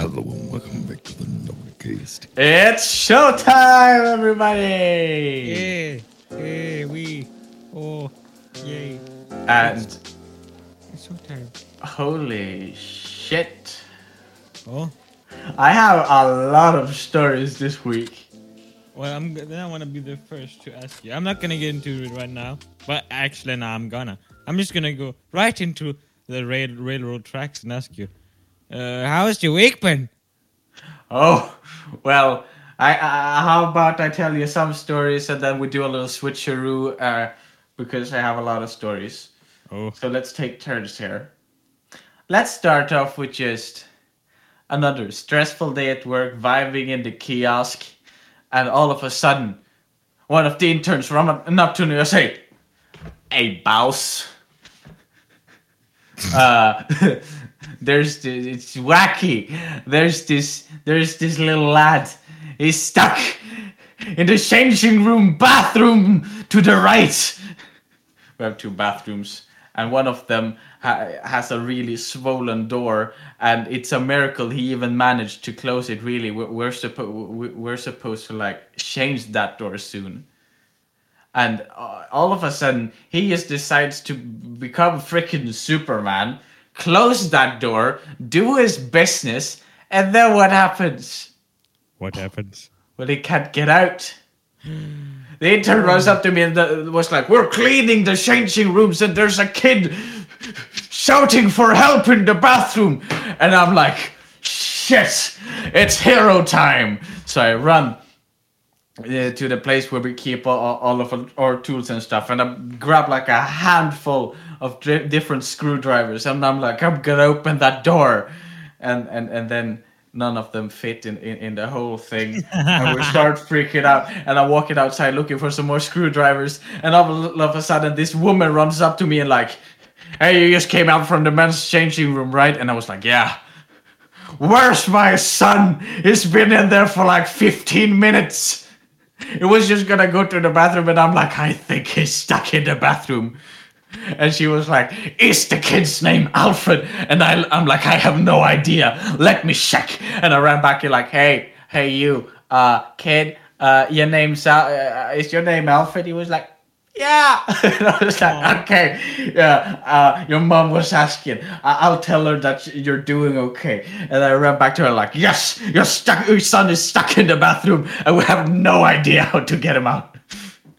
Hello and welcome back to the Nordcast. It's showtime, everybody! Hey, hey, we, oh, yay. And It's showtime. holy shit, Oh, I have a lot of stories this week. well, I'm. g- Then I want to be the first to ask you. I'm not gonna get into it right now, but actually, now I'm gonna. I'm just gonna go right into the rail railroad tracks and ask you, uh, how's your week been? Oh, well, I, I how about I tell you some stories and then we do a little switcheroo uh, because I have a lot of stories. Oh, So let's take turns here. Let's start off with just another stressful day at work, vibing in the kiosk, and all of a sudden, one of the interns run up to me and say, "Hey, boss." uh, there's this, it's wacky. There's this there's this little lad. He's stuck in the changing room bathroom to the right. We have two bathrooms, and one of them ha- has a really swollen door, and it's a miracle he even managed to close it. Really, we're, we're supposed we're supposed to like change that door soon, and uh, all of a sudden he just decides to become freaking Superman, close that door, do his business, and then what happens? what happens? Well, he can't get out. The intern runs up to me and was like, "We're cleaning the changing rooms, and there's a kid shouting for help in the bathroom." And I'm like, "Shit! It's hero time!" So I run uh, to the place where we keep all, all of our tools and stuff, and I grab like a handful of dri- different screwdrivers, and I'm like, "I'm gonna open that door," and and and then none of them fit in, in, in the whole thing. and we start freaking out. And I'm walking outside looking for some more screwdrivers. And all of a sudden, this woman runs up to me and like, "Hey, you just came out from the men's changing room, right?" And I was like, "Yeah." Where's my son? He's been in there for like 15 minutes. He was just gonna go to the bathroom, and I'm like, I think he's stuck in the bathroom. And she was like, Is the kid's name Alfred? And I, I'm like, I have no idea. Let me check. And I ran back and like, Hey, hey, you, uh, kid, uh, your name's Al- uh, is your name Alfred? He was like, Yeah. and I was like, Okay, yeah. Uh, your mom was asking. I- I'll tell her that you're doing okay. And I ran back to her like, Yes, your stuck. Your son is stuck in the bathroom, and we have no idea how to get him out.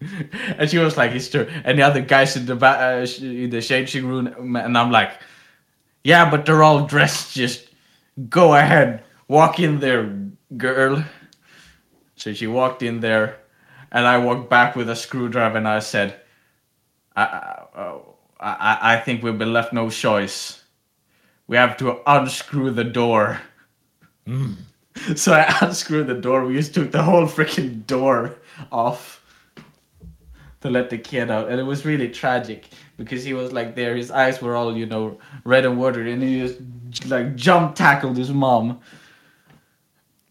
And she was like, "Is And the other guys in the ba- uh, in the changing room?" And I'm like, "Yeah, but they're all dressed. Just go ahead, walk in there, girl." So she walked in there, and I walked back with a screwdriver, and I said, "I, I, I, I think we've been left no choice. We have to unscrew the door." So I unscrewed the door. We just took the whole freaking door off to let the kid out, and it was really tragic because he was like there. His eyes were all you know red and watery, and he just like jump tackled his mom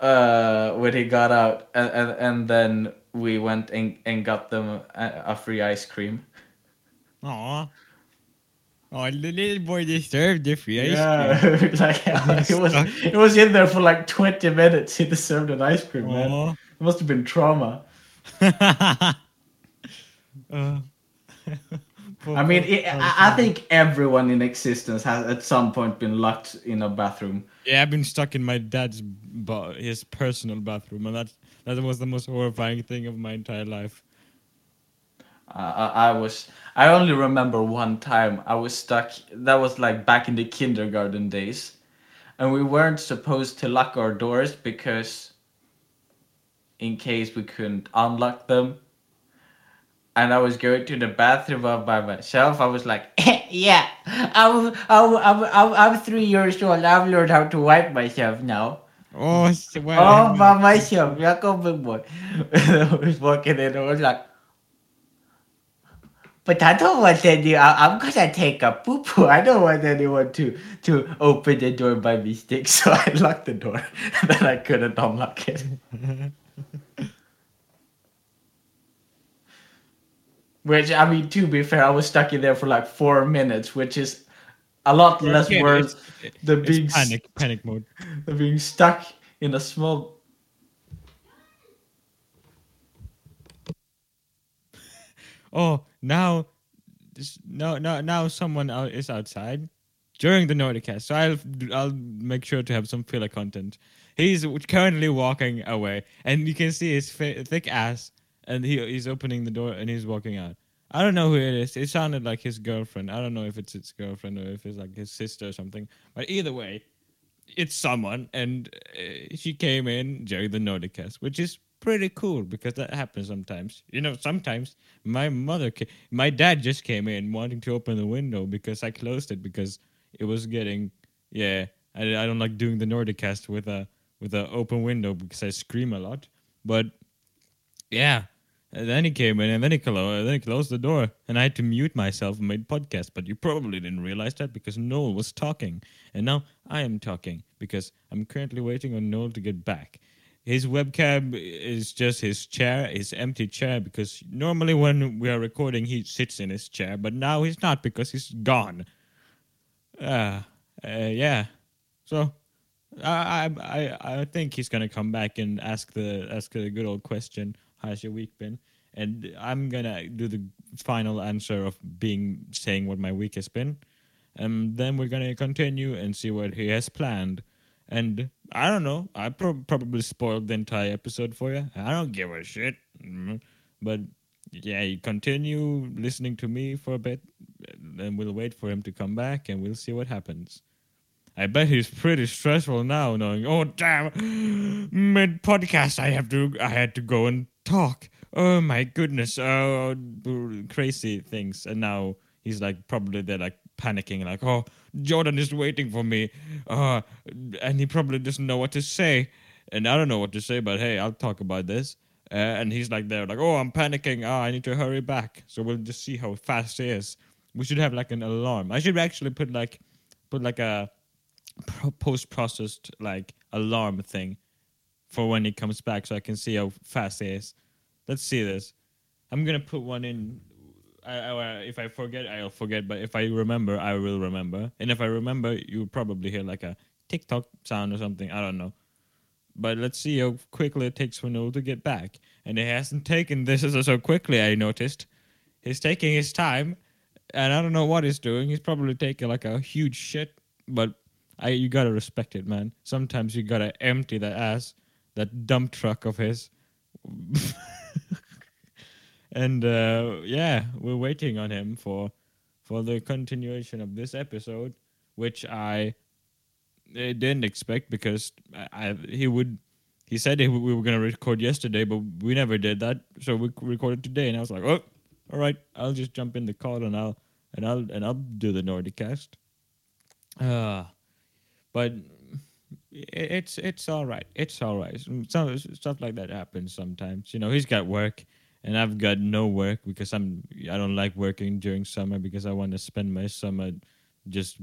uh, when he got out, and and, and then we went and, and got them a, a free ice cream. Aw. Oh, the little boy deserved the free ice Yeah, like it was it was in there for like twenty minutes. He deserved an ice cream, man. It must have been trauma. Uh, I mean, it, I, I think everyone in existence has at some point been locked in a bathroom. Yeah, I've been stuck in my dad's ba- his personal bathroom, and that that was the most horrifying thing of my entire life. Uh, I, I was. I only remember one time I was stuck. That was like back in the kindergarten days, and we weren't supposed to lock our doors because, in case we couldn't unlock them. And I was going to the bathroom all by myself. I was like, "Yeah, I'm, I'm, I'm, I'm, I'm three years old. I've learned how to wipe myself now." Oh, well, Oh, by myself. Come big boy. I was walking in. I was like, but I don't want any. I, I'm gonna take a poo poo. I don't want anyone to to open the door by mistake. So I locked the door. then I couldn't unlock it. Which I mean, to be fair, I was stuck in there for like four minutes, which is a lot less Again, worse than being, panic, panic mode. than being stuck in a small. Oh, now, this- no, no, now someone out is outside during the Nordicast. So I'll, I'll make sure to have some filler content. He's currently walking away, and you can see his fa- thick ass, and he he's opening the door and he's walking out. I don't know who it is. It sounded like his girlfriend. I don't know if it's his girlfriend or if it's like his sister or something. But either way, it's someone, and uh, she came in during the Nordicast, which is pretty cool because that happens sometimes. You know, sometimes my mother, ca- my dad just came in wanting to open the window because I closed it because it was getting, yeah. I, I don't like doing the Nordicast with a with an open window because I scream a lot. But yeah, and then he came in and then he closed, then he closed the door and I had to mute myself and made podcast. But you probably didn't realize that because Noel was talking, and now I am talking because I'm currently waiting on Noel to get back. His webcam is just his chair, his empty chair, because normally when we are recording, he sits in his chair, but now he's not because he's gone. Uh, uh yeah. So I, I I think he's gonna come back and ask the ask the good old question. How's your week been? And I'm gonna do the final answer of being saying what my week has been, and then we're gonna continue and see what he has planned. And I don't know. I pro- probably spoiled the entire episode for you. I don't give a shit. Mm. But yeah, you continue listening to me for a bit, and we'll wait for him to come back, and we'll see what happens. I bet he's pretty stressful now, knowing, oh damn, mid podcast I have to, I had to go and talk. Oh my goodness, oh crazy things, and now he's like probably they're like panicking, like, oh Jordan is waiting for me, uh, and he probably doesn't know what to say, and I don't know what to say, but hey, I'll talk about this. Uh, and he's like there, like, oh, I'm panicking. Ah, I need to hurry back. So we'll just see how fast he is. We should have like an alarm. I should actually put like, put like a post-processed like alarm thing for when he comes back, so I can see how fast he is. Let's see this. I'm gonna put one in. I, I, uh, if I forget, I'll forget. But if I remember, I will remember. And if I remember, you'll probably hear like a TikTok sound or something. I don't know. But let's see how quickly it takes for Noel to get back. And he hasn't taken this so quickly. I noticed. He's taking his time, and I don't know what he's doing. He's probably taking like a huge shit. But I, you gotta respect it, man. Sometimes you gotta empty that ass, that dump truck of his. and uh, yeah, we're waiting on him for for the continuation of this episode, which I, I didn't expect because I, I he would. He said he, we were gonna record yesterday, but we never did that. So we recorded today, and I was like, "Oh, all right, I'll just jump in the call and I'll and I'll and I'll do the Nordicast." Uh, but it's it's all right. It's all right. Some stuff like that happens sometimes. You know, he's got work, and I've got no work because I'm I don't like working during summer because I want to spend my summer just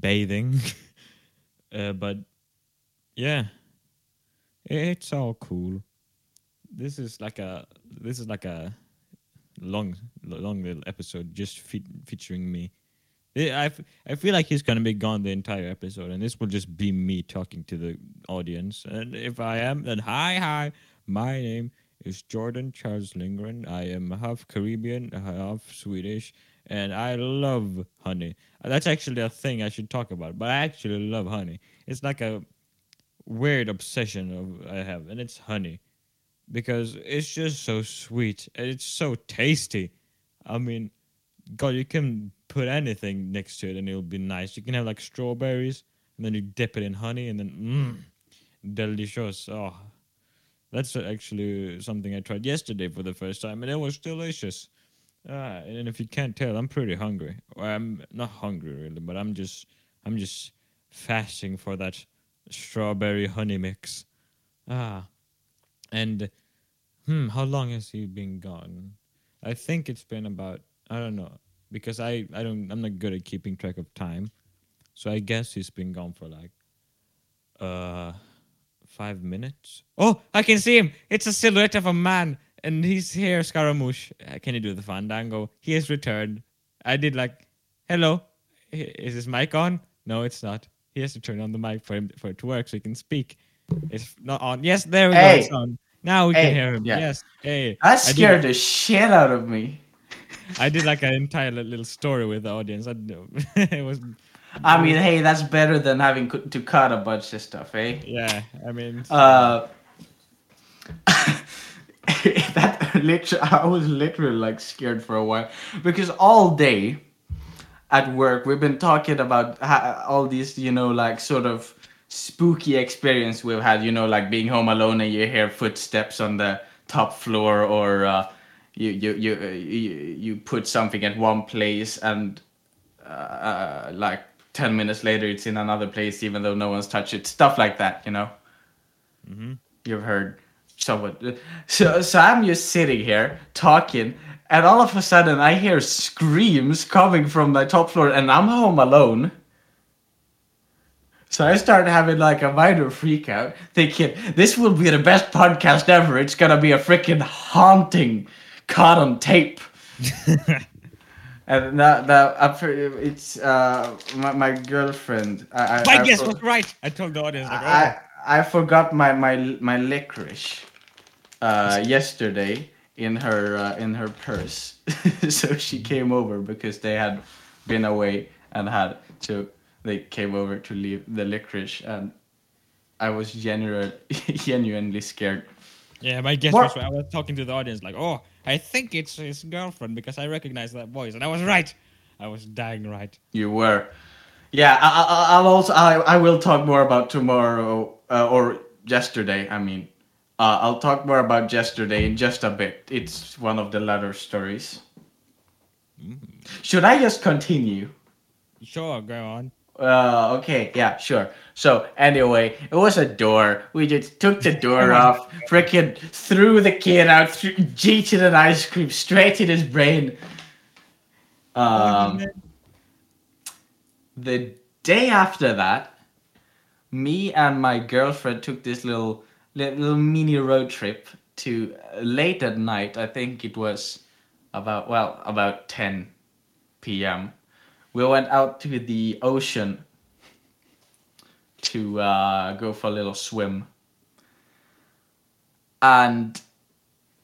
bathing. uh, but yeah, it's all cool. This is like a this is like a long long little episode just fe- featuring me. I, I feel like he's gonna be gone the entire episode, and this will just be me talking to the audience. And if I am, then hi, hi. My name is Jordan Charles Lindgren. I am half Caribbean, half Swedish, and I love honey. Uh, That's actually a thing I should talk about. But I actually love honey. It's like a weird obsession of I have, and it's honey because it's just so sweet and it's so tasty. I mean, God, you can put anything next to it and it'll be nice. You can have like strawberries and then you dip it in honey and then mmm, delicious. Oh, that's actually something I tried yesterday for the first time and it was delicious. Ah, and if you can't tell, I'm pretty hungry. I'm not hungry really, but I'm just, I'm just fasting for that strawberry honey mix. Ah, and hmm, how long has he been gone? I think it's been about I don't know because I I don't I'm not good at keeping track of time, so I guess he's been gone for like uh five minutes. Oh, I can see him! It's a silhouette of a man, and he's here, Scaramouche. Uh, can you do the fandango? He has returned. I did like, hello. is his mic on? No, it's not. He has to turn on the mic for him for it to work so he can speak. It's not on. Yes, there we go. It's on. Now we Hey, can hear him. yeah. Yes. Hey. That scared the shit out of me. I did like an entire little story with the audience. I it was I mean, hey, that's better than having to cut a bunch of stuff, eh? yeah. I mean, Uh, that literally, I was literally like scared for a while because all day at work we've been talking about ha- all these, you know, like sort of spooky experience we've had. You know, like being home alone and you hear footsteps on the top floor, or uh, you you you uh, you you put something at one place and uh, like 10 minutes later it's in another place even though no one's touched it. Stuff like that you know? You've heard someone so so i'm just sitting here talking and all of a sudden i hear screams coming from the top floor and i'm home alone. So I started having like a minor freak out, thinking this will be the best podcast ever. It's gonna be a freaking haunting caught on tape. and that that I'm it's uh my, my girlfriend. I, I, my I guess for- was right. I told the audience like, I I forgot my my my licorice uh yesterday in her uh, in her purse. so she came over because they had been away and had to they came over to leave the licorice and I was genuine, genuinely scared. oh. yeah, my guess What? was right. I was talking to the audience like, oh, I think it's his girlfriend because I recognize that voice, and I was right. I was dying right. You were, yeah. I, I, I'll also I, I will talk more about tomorrow uh, or yesterday. I mean, uh, I'll talk more about yesterday in just a bit. It's one of the latter stories. Should I just continue? Sure, go on. Uh, okay, yeah, sure. So anyway, it was a door. We just took the door off, freaking threw the kid out, threw, jeeted an ice cream straight in his brain. Um, the day after that, me and my girlfriend took this little little mini road trip to uh, late at night. I think it was about well about 10 p.m. We went out to the ocean to uh, go for a little swim. And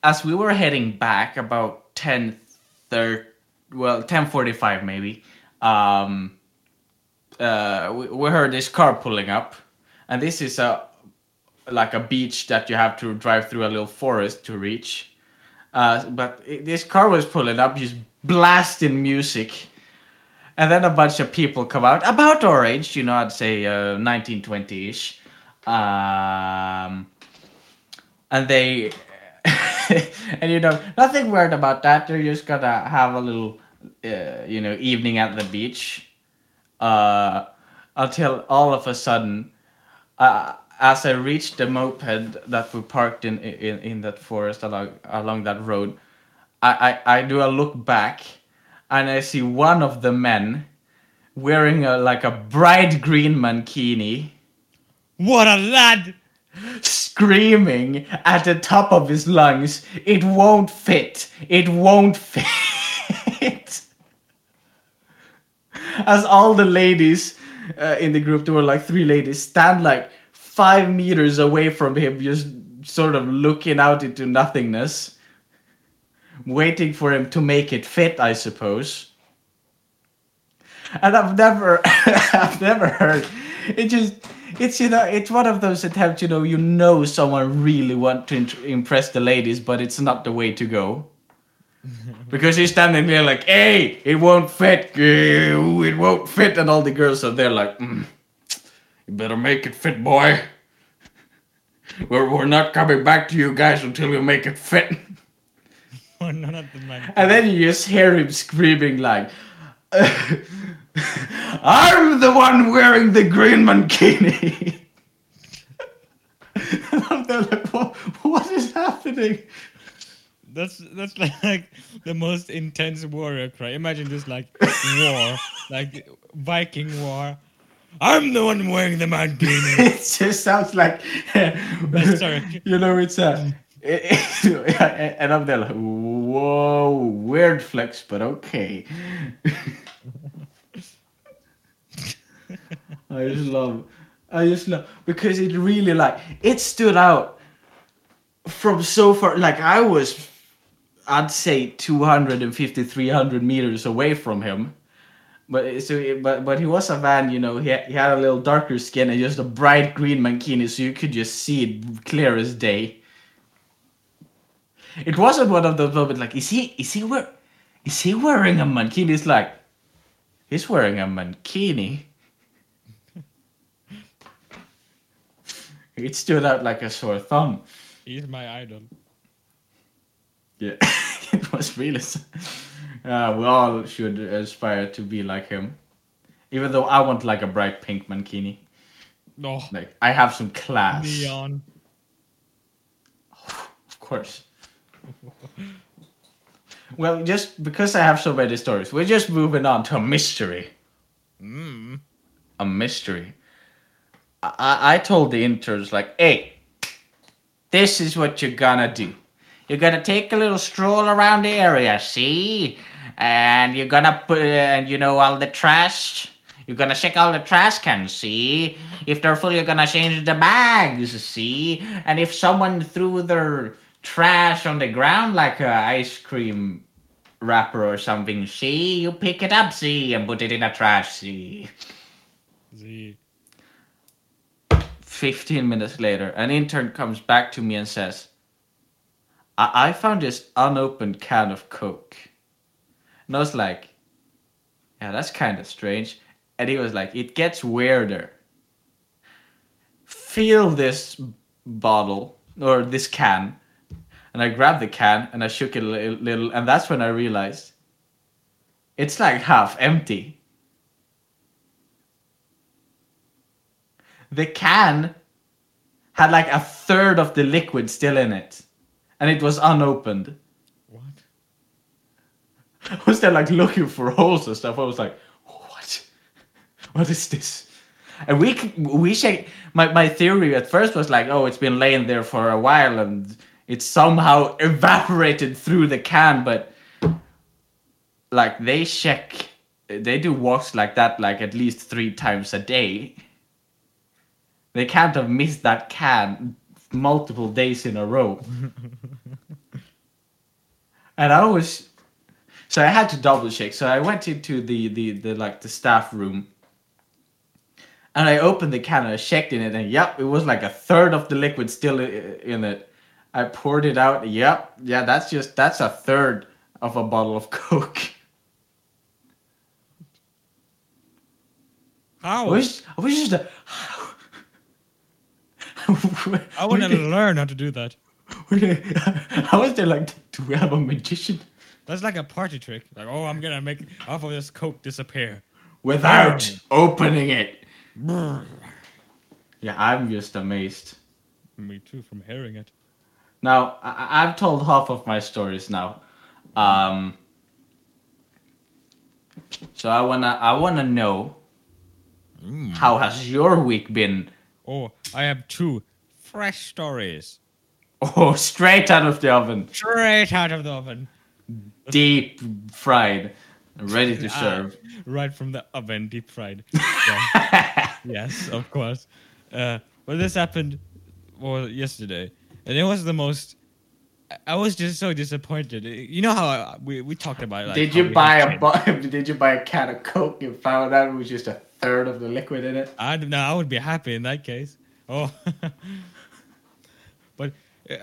as we were heading back about 10 thir- well 10:45 maybe um uh we, we heard this car pulling up. And this is a like a beach that you have to drive through a little forest to reach. Uh but this car was pulling up just blasting music and then a bunch of people come out about our age you know i'd say uh 1920ish um and they and you know nothing weird about that. They're just gonna have a little uh, you know evening at the beach uh until all of a sudden uh, as i reached the moped that we parked in in, in that forest along along that road I, I i do a look back and i see one of the men wearing a like a bright green mankini What a lad! screaming at the top of his lungs, it won't fit, it won't fit. As all the ladies uh, in the group, there were like three ladies, stand like five meters away from him, just sort of looking out into nothingness, waiting for him to make it fit, I suppose. And I've never, I've never heard. It just, it's you know, it's one of those attempts. You know, you know, someone really want to impress the ladies, but it's not the way to go. because he's standing there like, "Hey, it won't fit. It won't fit," and all the girls are there like, mm, "You better make it fit, boy. We're we're not coming back to you guys until you make it fit." No, not the man. And then you just hear him screaming like, "I'm the one wearing the green mankini." and I'm there like, what, what is happening? That's that's like the most intense warrior cry. Imagine this like war, like Viking war. I'm the one wearing the mankini. It just sounds like, sorry. you know, it's a. and I'm there like, whoa, weird flex, but okay. I just love, I just love because it really like it stood out from so far. Like I was, I'd say 250, 300 meters away from him. But so, but but he was a van, you know. He had, he had a little darker skin and just a bright green mankini, so you could just see it clear as day. It wasn't one of those moments like, is he is he wear, is he wearing a mankini? It's like, he's wearing a mankini. It stood out like a sore thumb. He's my idol. Yeah, it was really. Uh, we all should aspire to be like him. Even though I want like a bright pink mankini. No. Like I have some class. Neon. Of course. Well, just because I have so many stories, we're just moving on to a mystery. Mm. A mystery. I, I told the interns like, hey, this is what you're gonna do. You're gonna take a little stroll around the area, see, and you're gonna put, uh, you know, all the trash. You're gonna check all the trash cans, see. If they're full, you're gonna change the bags, see. And if someone threw their trash on the ground like a ice cream wrapper or something, see, you pick it up, see, and put it in a trash, see. Z. 15 minutes later, an intern comes back to me and says, I, I found this unopened can of Coke. And I was like, yeah, that's kind of strange. And he was like, it gets weirder. Feel this bottle or this can. And I grabbed the can and I shook it a little, and that's when I realized it's like half empty. the can had like a third of the liquid still in it and it was unopened What? i was there like looking for holes and stuff i was like what what is this and we we check my, my theory at first was like oh it's been laying there for a while and it somehow evaporated through the can but like they check they do walks like that like at least three times a day they can't have missed that can multiple days in a row. and I was so I had to double check. So I went into the, the, the like the staff room and I opened the can and I checked in it and yep, it was like a third of the liquid still in it. I poured it out. Yep, yeah, that's just that's a third of a bottle of Coke. How? I was I was just a I want to learn how to do that. How is there like, do we have a magician? That's like a party trick. Like, oh, I'm gonna make half of this coke disappear. Without opening it. Yeah, I'm just amazed. Me too, from hearing it. Now, I- I've told half of my stories now. Um, so I wanna, I wanna know how has your week been? Oh, I have two fresh stories Oh, straight out of the oven, straight out of the oven, deep fried, ready to Ah, serve. right from the oven, deep fried. Yeah. yes, of course. Uh, well, this happened well yesterday, and it was the most. I- was just so disappointed. You know how I, we we talked about. Like, did you buy a bu- Did you buy a can of Coke and found out it was just a third of the liquid in it? I know. I would be happy in that case. Oh, but uh,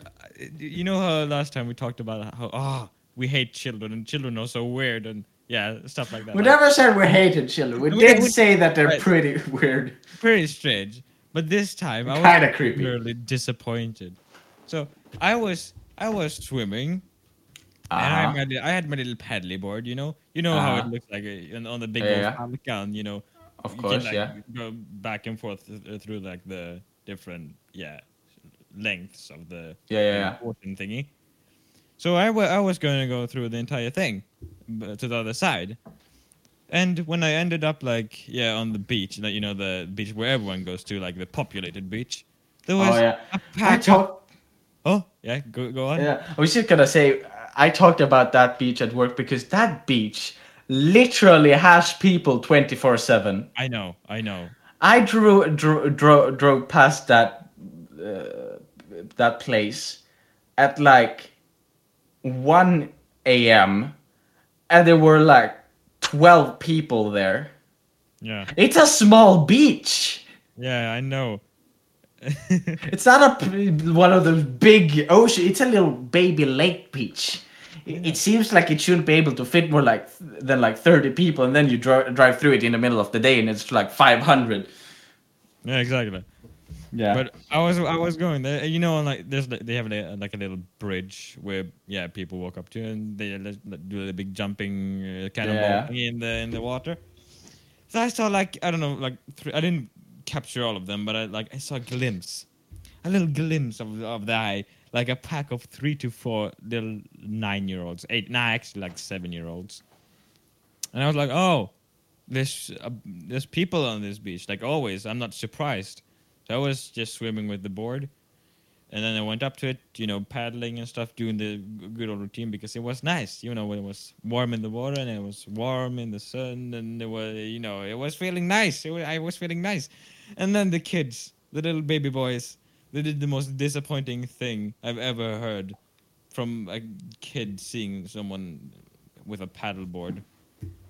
you know how last time we talked about how oh we hate children and children are so weird and yeah stuff like that. We never said we hated children. We We- did we- say that they're right. pretty weird. pretty strange. But this time I was Kinda creepy. really disappointed. So I was I was swimming and I, Uh-huh. had, I had my little paddly board. You know you know how it Uh-huh. looks like uh, on- the big Yeah. old Falcon. You know Of you course, can, like, yeah. Go back and forth through like the different yeah lengths of the Yeah, yeah, yeah. thingy. So I wa- I was going to go through the entire thing to the other side. And when I ended up like yeah on the beach, like you know the beach where everyone goes to, like the populated beach, there was Oh yeah. a I pack. of, talked. Yeah, go go on. Yeah, I was just gonna say I talked about that beach at work because that beach literally has people twenty four seven. I know, I know. I drew, drew, drew drove past that uh, that place at like 1 a.m. and there were like 12 people there. Yeah. It's a small beach. Yeah, I know. It's not a one of those big ocean. It's a little baby lake beach. It, it seems like it shouldn't be able to fit more like than like 30 people, and then you dri- drive through it in the middle of the day, and it's like 500. Yeah, exactly. Yeah. But I was I was going there. You know, like there's they have a, like a little bridge where yeah people walk up to and they do the big jumping uh, cannonball Yeah. in the in the water. So I saw like I don't know like three, I didn't capture all of them, but I like I saw a glimpse, a little glimpse of of the eye, like a pack of three to four little nine year olds, eight, nah, actually like seven year olds. And I was like, oh, there's uh, there's people on this beach. Like always, I'm not surprised. So I was just swimming with the board, and then I went up to it, you know, paddling and stuff, doing the good old routine because it was nice, you know, when it was warm in the water and it was warm in the sun, and it was, you know, it was feeling nice. It wa I was feeling nice, and then the kids, the little baby boys, they did the most disappointing thing I've ever heard from a kid seeing someone with a paddleboard.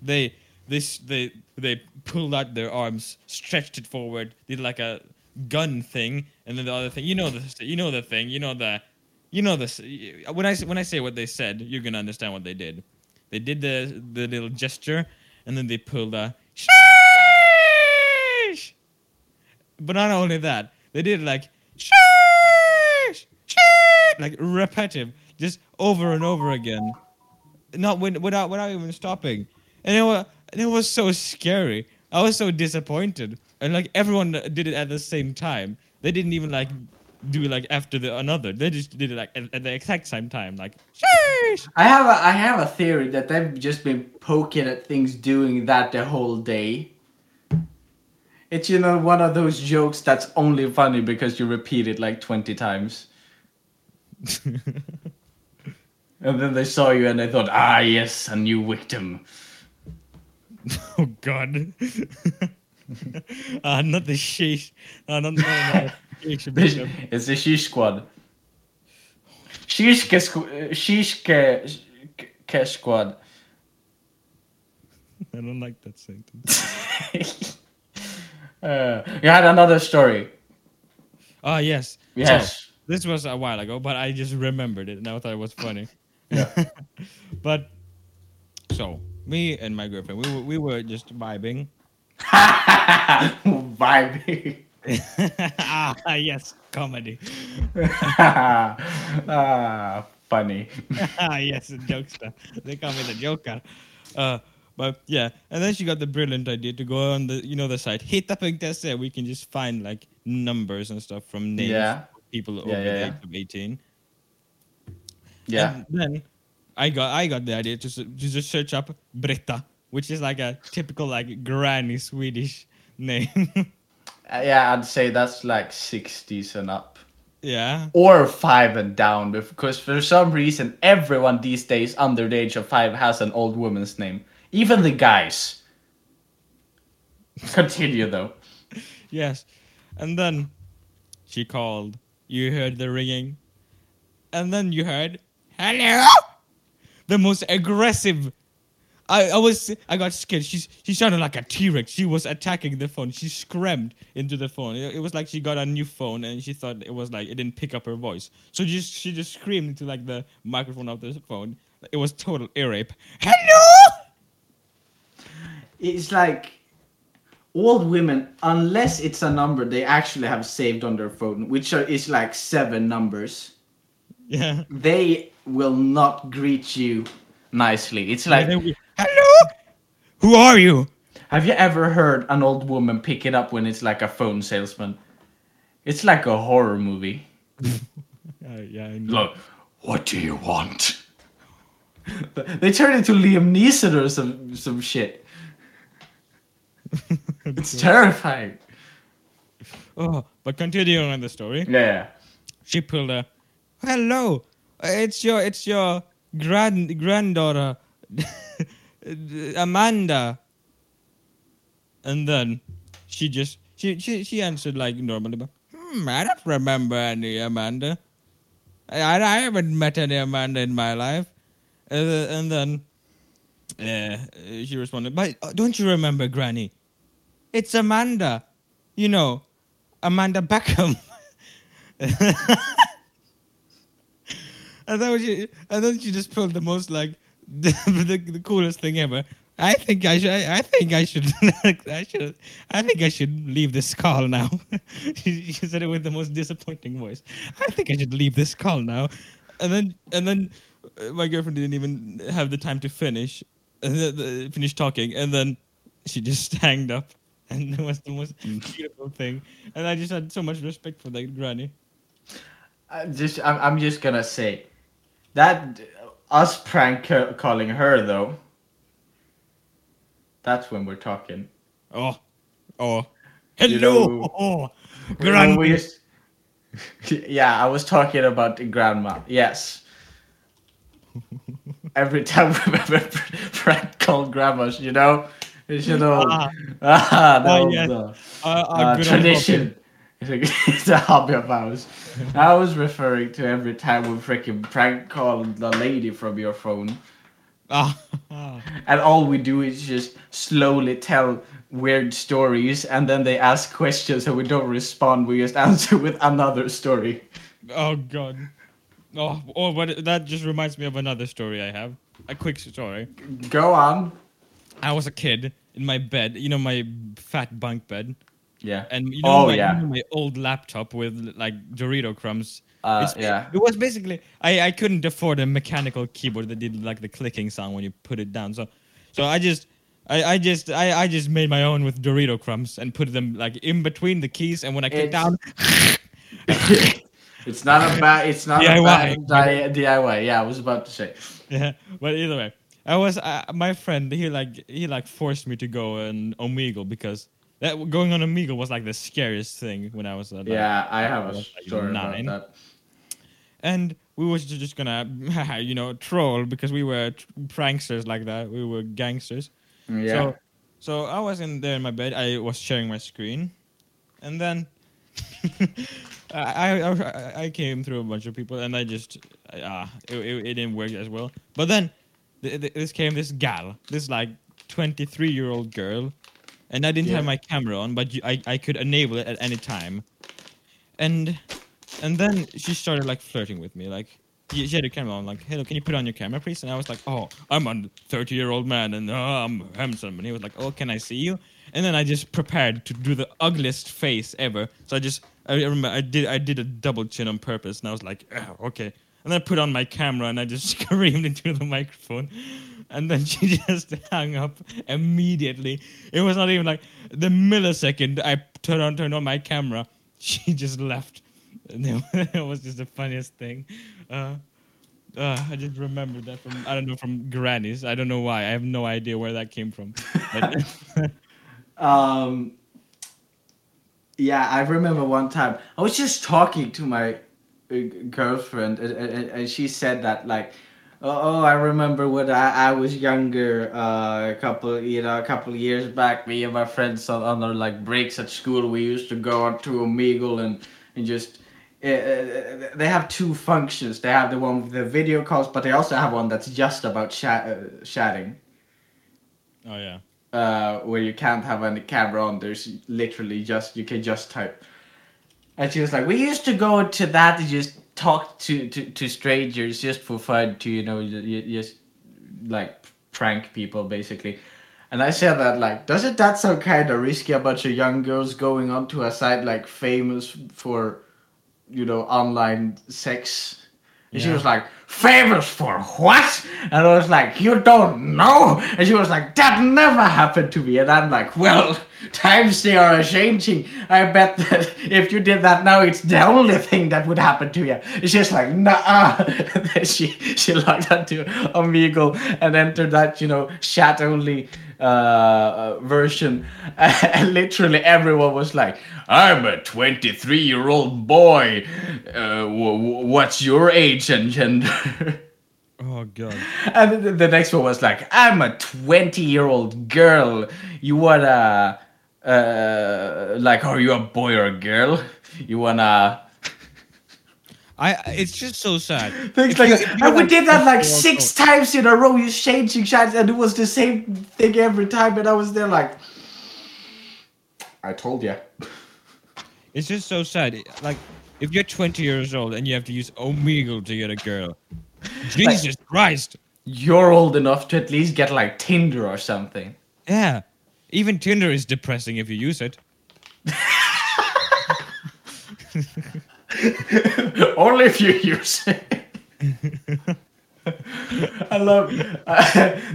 They this they they pulled out their arms, stretched it forward, did like a gun thing, and then the other thing. You know the you know the thing. You know the you know this. When I when I say what they said, you're gonna understand what they did. They did the the little gesture, and then they pulled a. But not only that, they did like sheesh, sheesh, like repetitive, just over and over again not when, without without even stopping, and it was it was so scary. I was so disappointed, and like everyone did it at the same time. They didn't even like do like after the another. They just did it like at, at the exact same time. Like sheesh. I have a I have a theory that they've just been poking at things doing that the whole day. It's you know one of those jokes that's only funny because you repeat it like twenty times. And then they saw you and they thought, ah yes, a new victim. oh God. uh, not the sheesh. Uh, not, not sheesh. It's the Sheesh Squad. Sheesh Shishke Ke Squad. I don't like that sentence. Uh, you had another story. Ah yes. So, Yes. this was a while ago, but I just remembered it and I thought it was funny. Yeah. but so me and my girlfriend, we were, we were just vibing. Vibing. ah yes, comedy. ah, funny. ah yes, jokester. They call me the Joker. Uh, but yeah, and then she got the brilliant idea to go on the you know the site hitta.se. We can just find like numbers and stuff from names Yeah. of people over Yeah, yeah, the yeah. age of eighteen. Yeah. And then I got I got the idea to, to just search up Britta, which is like a typical like granny Swedish name. Uh, yeah, I'd say that's like 60s and up. yeah. Or five and down, because for some reason, everyone these days under the age of five has an old woman's name. Even the guys. Continue though. Yes. And then she called. You heard the ringing. And then you heard, hello? The most aggressive. I, I was I got scared. She's she sounded like a T Rex. She was attacking the phone. She screamed into the phone. It, it was like she got a new phone and she thought it was like it didn't pick up her voice. So just she just screamed into like the microphone of the phone. It was total ear rape. Hello. It's like old women, unless it's a number they actually have saved on their phone, which are, is like seven numbers, Yeah. they will not greet you nicely. It's like, And then we- Hello. Who are you? have you ever heard an old woman pick it up when it's like a phone salesman? It's like a horror movie. Uh, yeah. I know. Look, what do you want? they turn into Liam Neeson or some some shit. It's terrifying. Oh, but continuing on the story, Yeah. she pulled a, "Hello, it's your it's your grand granddaughter, Amanda." And then she just she she she answered like normally, but hmm, I don't remember any Amanda. I I haven't met any Amanda in my life. And, then- and then uh, she responded, but uh, don't you remember, Granny? It's Amanda. You know, Amanda Beckham. and then she just pulled the most like the, the, the coolest thing ever. I think I should. I think I should. I should. I think I should leave this call now. she, she said it with the most disappointing voice. I think I should leave this call now. And then, and then, uh, my girlfriend didn't even have the time to finish, uh, finish talking, and then she just hanged up. And it was the most mm. beautiful thing. And I just had so much respect for that granny. I just I'm, I'm just gonna say that us prank calling her though. That's when we're talking. Oh, oh, You hello, know- oh, When granny. we yeah, I was talking about grandma. Yes. Every time we ever prank called grandmas, you know, you should know. Ah. Ah, that Ah, was yes. the Uh, uh, uh, old tradition. It's a, it's a hobby of ours. I was referring to every time we freaking prank call the lady from your phone, ah. and all we do is just slowly tell weird stories, and then they ask questions, and we don't respond. We just answer with another story. oh God. Oh, oh, but that just reminds me of another story I have. A quick story. Go on. I was a kid in my bed, you know, my fat bunk bed, Yeah. and you know, Oh, my, yeah. you know my old laptop with like Dorito crumbs. Uh, yeah. It was basically I, I couldn't afford a mechanical keyboard that did like the clicking sound when you put it down. So so I just I, I just I, I just made my own with Dorito crumbs and put them like in between the keys and when I clicked down it's not a bad. It's not DIY. a bad di- DIY. Yeah, I was about to say. yeah, but either way, I was uh, my friend. He like he like forced me to go on Omegle because that going on Omegle was like the scariest thing when I was uh, like, Yeah, I have a was, like, story nine. about and we was just gonna you know troll because we were pranksters like that. We were gangsters. Yeah. So so I was in there in my bed. I was sharing my screen, and then. I, I I came through a bunch of people and I just ah it, it, it didn't work as well. But then th- th- this came this gal, this like 23 year old girl, and I didn't have my camera on, but you, I I could enable it at any time, and and then she started like flirting with me, like she had a camera on, like hello, can you put on your camera please? And I was like, oh, I'm a 30 year old man and oh, I'm handsome, and he was like, oh, can I see you? And then I just prepared to do the ugliest face ever. So I just I remember I did I did a double chin on purpose, and I was like, "Ah, okay. And I put on my camera and I just screamed into the microphone, and then she just hung up immediately. It was not even like the millisecond I turned on turned on my camera, she just left. And it was just the funniest thing. Uh, uh, I just remembered that from I don't know from grannies. I don't know why. I have no idea where that came from. But Um, yeah, I remember one time I was just talking to my girlfriend, and, and, and she said that like, oh, oh, I remember when I, I was younger, uh, a couple, you know, a couple of years back. Me and my friends on, on our like breaks at school, we used to go on to Omegle and and just. Uh, uh, they have two functions. They have the one with the video calls, but they also have one that's just about chat, uh, chatting oh yeah. uh, where you can't have any camera on. There's literally just you can just type. And she was like, "We used to go to that and just talk to, to, to strangers just for fun, to you know, just like prank people basically." And I said that like, doesn't that sound kind of risky? A bunch of young girls going onto a site like famous for, you know, online sex. And she was like, famous for what? And I was like, you don't know? And she was like, that never happened to me. And I'm like, well, times they are changing. I bet that if you did that now, it's the only thing that would happen to you. She's like, nah. She, she logged onto Omegle and entered that, you know, chat only uh, uh, version. And literally everyone was like, I'm a 23 year old boy. Uh, w- w- what's your age and gender? Oh god. and the, the next one was like, I'm a 20 year old girl. You wanna uh, like, are you a boy or a girl? You wanna I. It's just so sad. things If like you- you And we have did that like six times in a row. He's changing shots, and it was the same thing every time. And I was there like, I told you. It's just so sad. Like, if you're 20 years old and you have to use Omegle to get a girl, Jesus Christ! You're old enough to at least get like Tinder or something. Yeah, even Tinder is depressing if you use it. Only if you use it. I love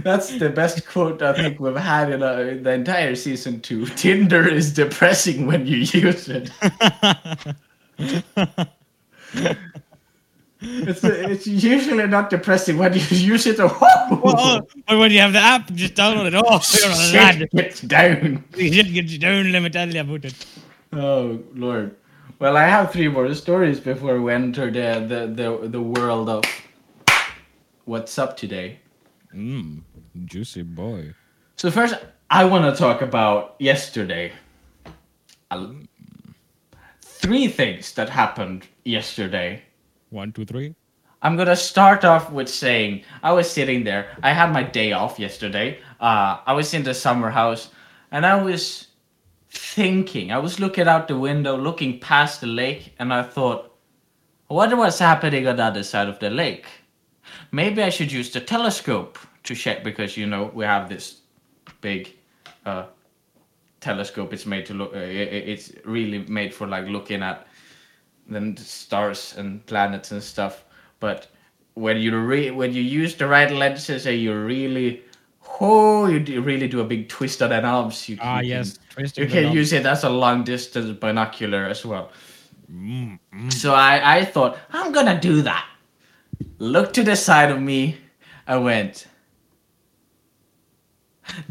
that's the best quote I think we've had in, uh, in the entire season two. Tinder is depressing when you use it. it's, it's usually not depressing when you use it. Oh, Well, but when you have the app, just download it. Oh, you're a lad. shit gets down. You should get you down, let me tell you about it. Oh Lord. Well, I have three more stories before we enter the the the, the world of what's up today. Mmm, juicy boy. So first, I want to talk about yesterday. Uh, Three things that happened yesterday. One, two, three. I'm gonna start off with saying I was sitting there. I had my day off yesterday. Uh, I was in the summer house, and I was thinking. I was looking out the window, looking past the lake, and I thought, I wonder what's happening on the other side of the lake. Maybe I should use the telescope to check because you know we have this big uh, telescope. It's made to look. Uh, it's really made for like looking at the stars and planets and stuff. But when you re- when you use the right lenses and you really, oh, you do really do a big twist on the knobs. You, Ah, yes. Can, you can use it as a long distance binocular as well. Mm, mm. So I, I thought, I'm gonna do that. Looked to the side of me, I went,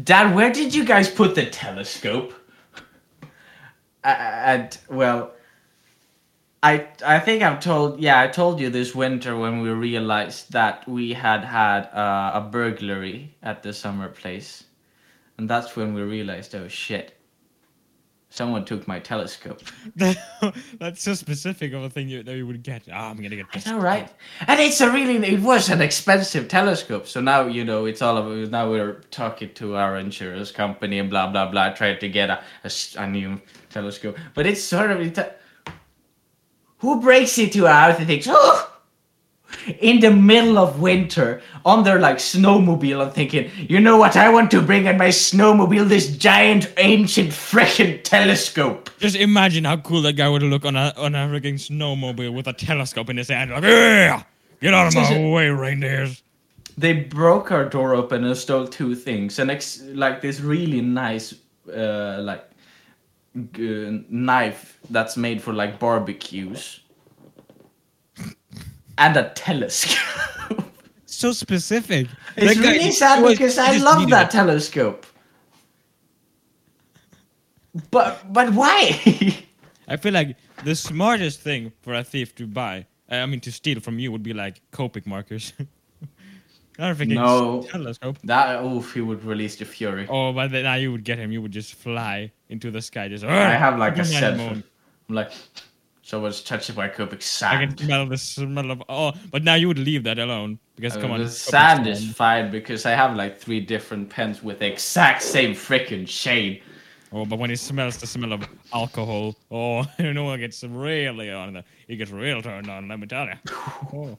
Dad, where did you guys put the telescope? And, well, I, I think I've told, yeah, I told you this winter when we realized that we had had uh, a burglary at the summer place. And that's when we realized, oh shit, someone took my telescope. That's so specific of a thing you, that you would get. Ah, I'm gonna get I this. know, right? And it's a really, it was an expensive telescope. So now, you know, it's all of now we're talking to our insurance company and blah, blah, blah, trying to get a a new telescope. But it's sort of, it, who breaks into a house and thinks, oh, in the middle of winter on their like snowmobile and thinking, you know what, I want to bring in my snowmobile this giant ancient frickin' telescope. Just imagine how cool that guy would look on a on a freaking snowmobile with a telescope in his hand. Like, yeah, get out of my way, reindeers. they broke our door open and stole two things and ex- like this really nice uh, like g- knife that's made for like barbecues and a telescope So specific. it's That really he sad was- because i love that it. telescope but but why I feel like the smartest thing for a thief to buy, uh, I mean to steal from you, would be like Copic markers. Not a freaking No. telescope. that oof he would release the fury Oh, but then now you would get him. You would just fly into the sky. Just. i have like a set i'm like someone's touching my cubic sand. I can smell the smell of. Oh, but now you would leave that alone because come Uh, on. the sand is fine because I have like three different pens with the exact same freaking shade. Oh, but when he smells the smell of alcohol, oh, you know it gets really on. The, it gets real turned on. Let me tell you. Oh,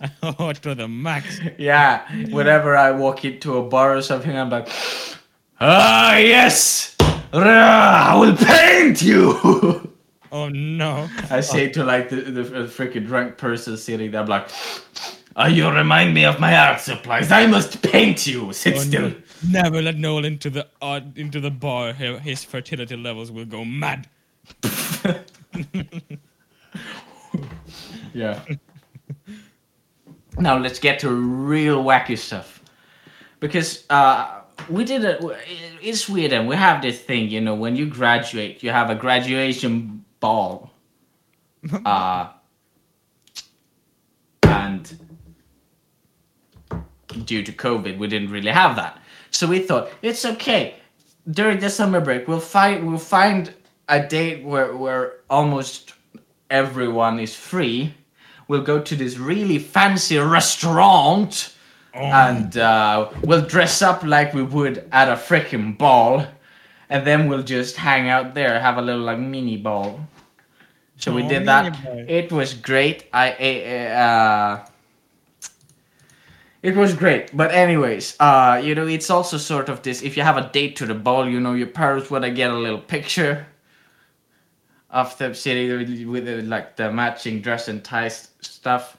oh to the max. Yeah, whenever I walk into a bar or something, I'm like, ah, yes, I will paint you. Oh no. I say to like the, the freaking drunk person sitting there, I'm like, oh, you remind me of my art supplies. I must paint you. Sit Oh, still. no. Never let Noel into the uh, into the bar. His fertility levels will go mad. Yeah. Now let's get to real wacky stuff, because uh, we did it in Sweden. We have this thing, you know, when you graduate, you have a graduation ball, uh, and due to COVID, we didn't really have that. So we thought it's okay. during the summer break we'll find we'll find a date where where almost everyone is free. We'll go to this really fancy restaurant and uh, we'll dress up like we would at a freaking ball, and then we'll just hang out there, have a little like mini ball. So we Oh, did that. ball. It was great. I uh, it was great. But anyways, uh, you know, it's also sort of this. If you have a date to the ball, you know, your parents wanna get a little picture them sitting with, the, like the matching dress and ties stuff.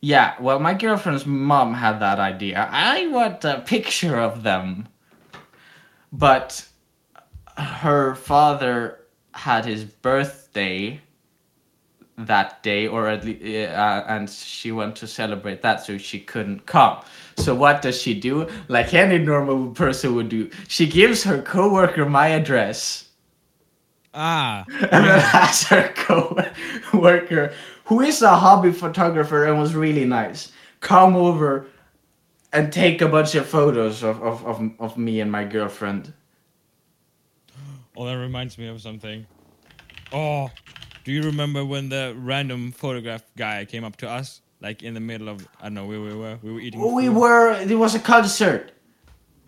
Yeah, well, my girlfriend's mom had that idea. I want a picture of them. But her father had his birthday that day, or at least, uh, and she went to celebrate that, so she couldn't come. So what does she do? Like any normal person would do, she gives her coworker my address Ah, and then has her co-worker, who is a hobby photographer and was really nice, come over and take a bunch of photos of, of, of, of me and my girlfriend. oh, that reminds me of something. Oh, do you remember when the random photograph guy came up to us, like in the middle of I don't know where we were? We were eating. We food. were, it was a concert.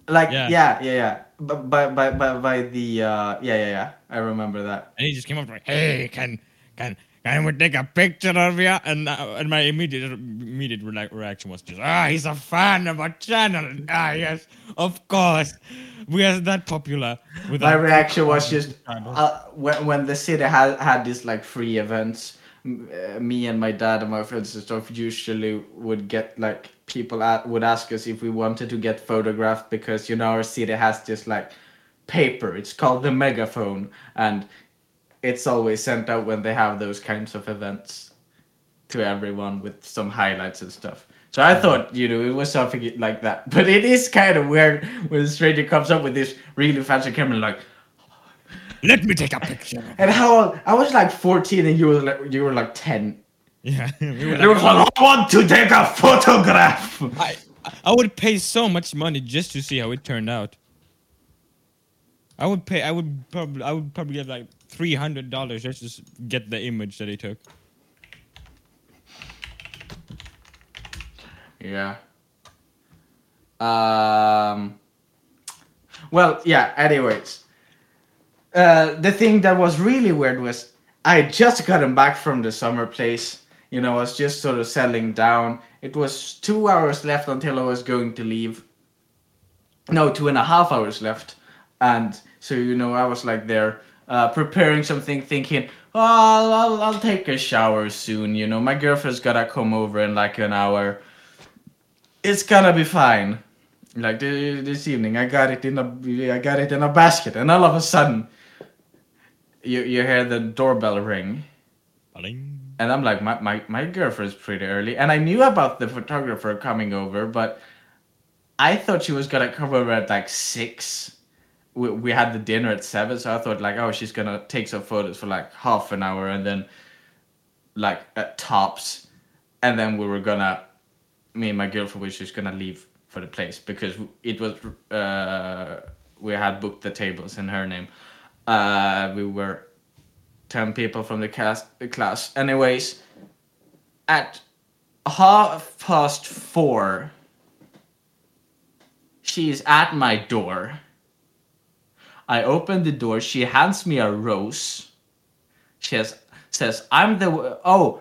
Like, Yeah. yeah, yeah, yeah. By, by, by, by the, uh, yeah, yeah, yeah. I remember that. and he just came up to me, hey, can can can we take a picture of you? And uh, and my immediate immediate re- reaction was just, ah, he's a fan of our channel. Ah, yes, of course, we are that popular. My reaction was just uh, when when the city had had these like free events. Me and my dad and my friends and stuff usually would get like people at, would ask us if we wanted to get photographed because you know our city has this like paper. It's called the megaphone, and it's always sent out when they have those kinds of events to everyone with some highlights and stuff. So I thought, you know, it was something like that. But it is kind of weird when a stranger comes up with this really fancy camera, like, Let me take a picture. and how old? I was like 14 and you were like, you were like 10. Yeah, we were it was like, like, I want to take a photograph. I I would pay so much money just to see how it turned out. I would pay. I would probably. I would probably get like three hundred dollars just to get the image that he took. Yeah. Um. Well, yeah. Anyways, uh, the thing that was really weird was I just gotten back from the summer place. You know, I was just sort of settling down. It was two hours left until I was going to leave. No, two and a half hours left, and so you know, I was like there. Uh, preparing something, thinking, oh, I'll, I'll, I'll take a shower soon. You know, my girlfriend's gotta come over in like an hour it's gonna be fine. Like this evening, I got it in a, I got it in a basket, and all of a sudden, you you hear the doorbell ring, Ba-ding. and I'm like, my my my girlfriend's pretty early, and I knew about the photographer coming over, but I thought she was gonna come over at like six. We we had the dinner at seven, so I thought like, oh, she's gonna take some photos for like half an hour, and then like at tops, and then we were gonna me and my girlfriend was just gonna leave for the place because it was uh, we had booked the tables in her name. Uh, we were ten people from the cast the class. Anyways, at half past four, she's at my door. I open the door. She hands me a rose. She has, says, "I'm the oh."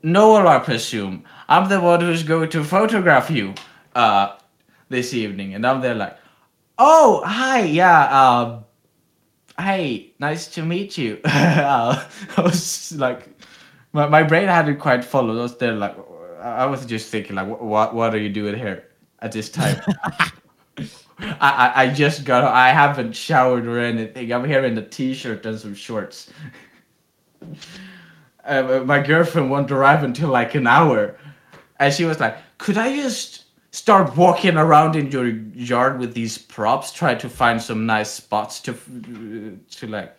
Noel, I presume. I'm the one who's going to photograph you uh, this evening. And I'm there like, oh, hi, yeah, uh, hey, nice to meet you. uh, I was like, my, my brain hadn't quite followed. I was there like, I was just thinking like, what, what are you doing here at this time? I, I, I just got, I haven't showered or anything. I'm here in a t-shirt and some shorts uh, my girlfriend won't arrive until like an hour. And she was like, Could I just start walking around in your yard with these props, try to find some nice spots to, to like,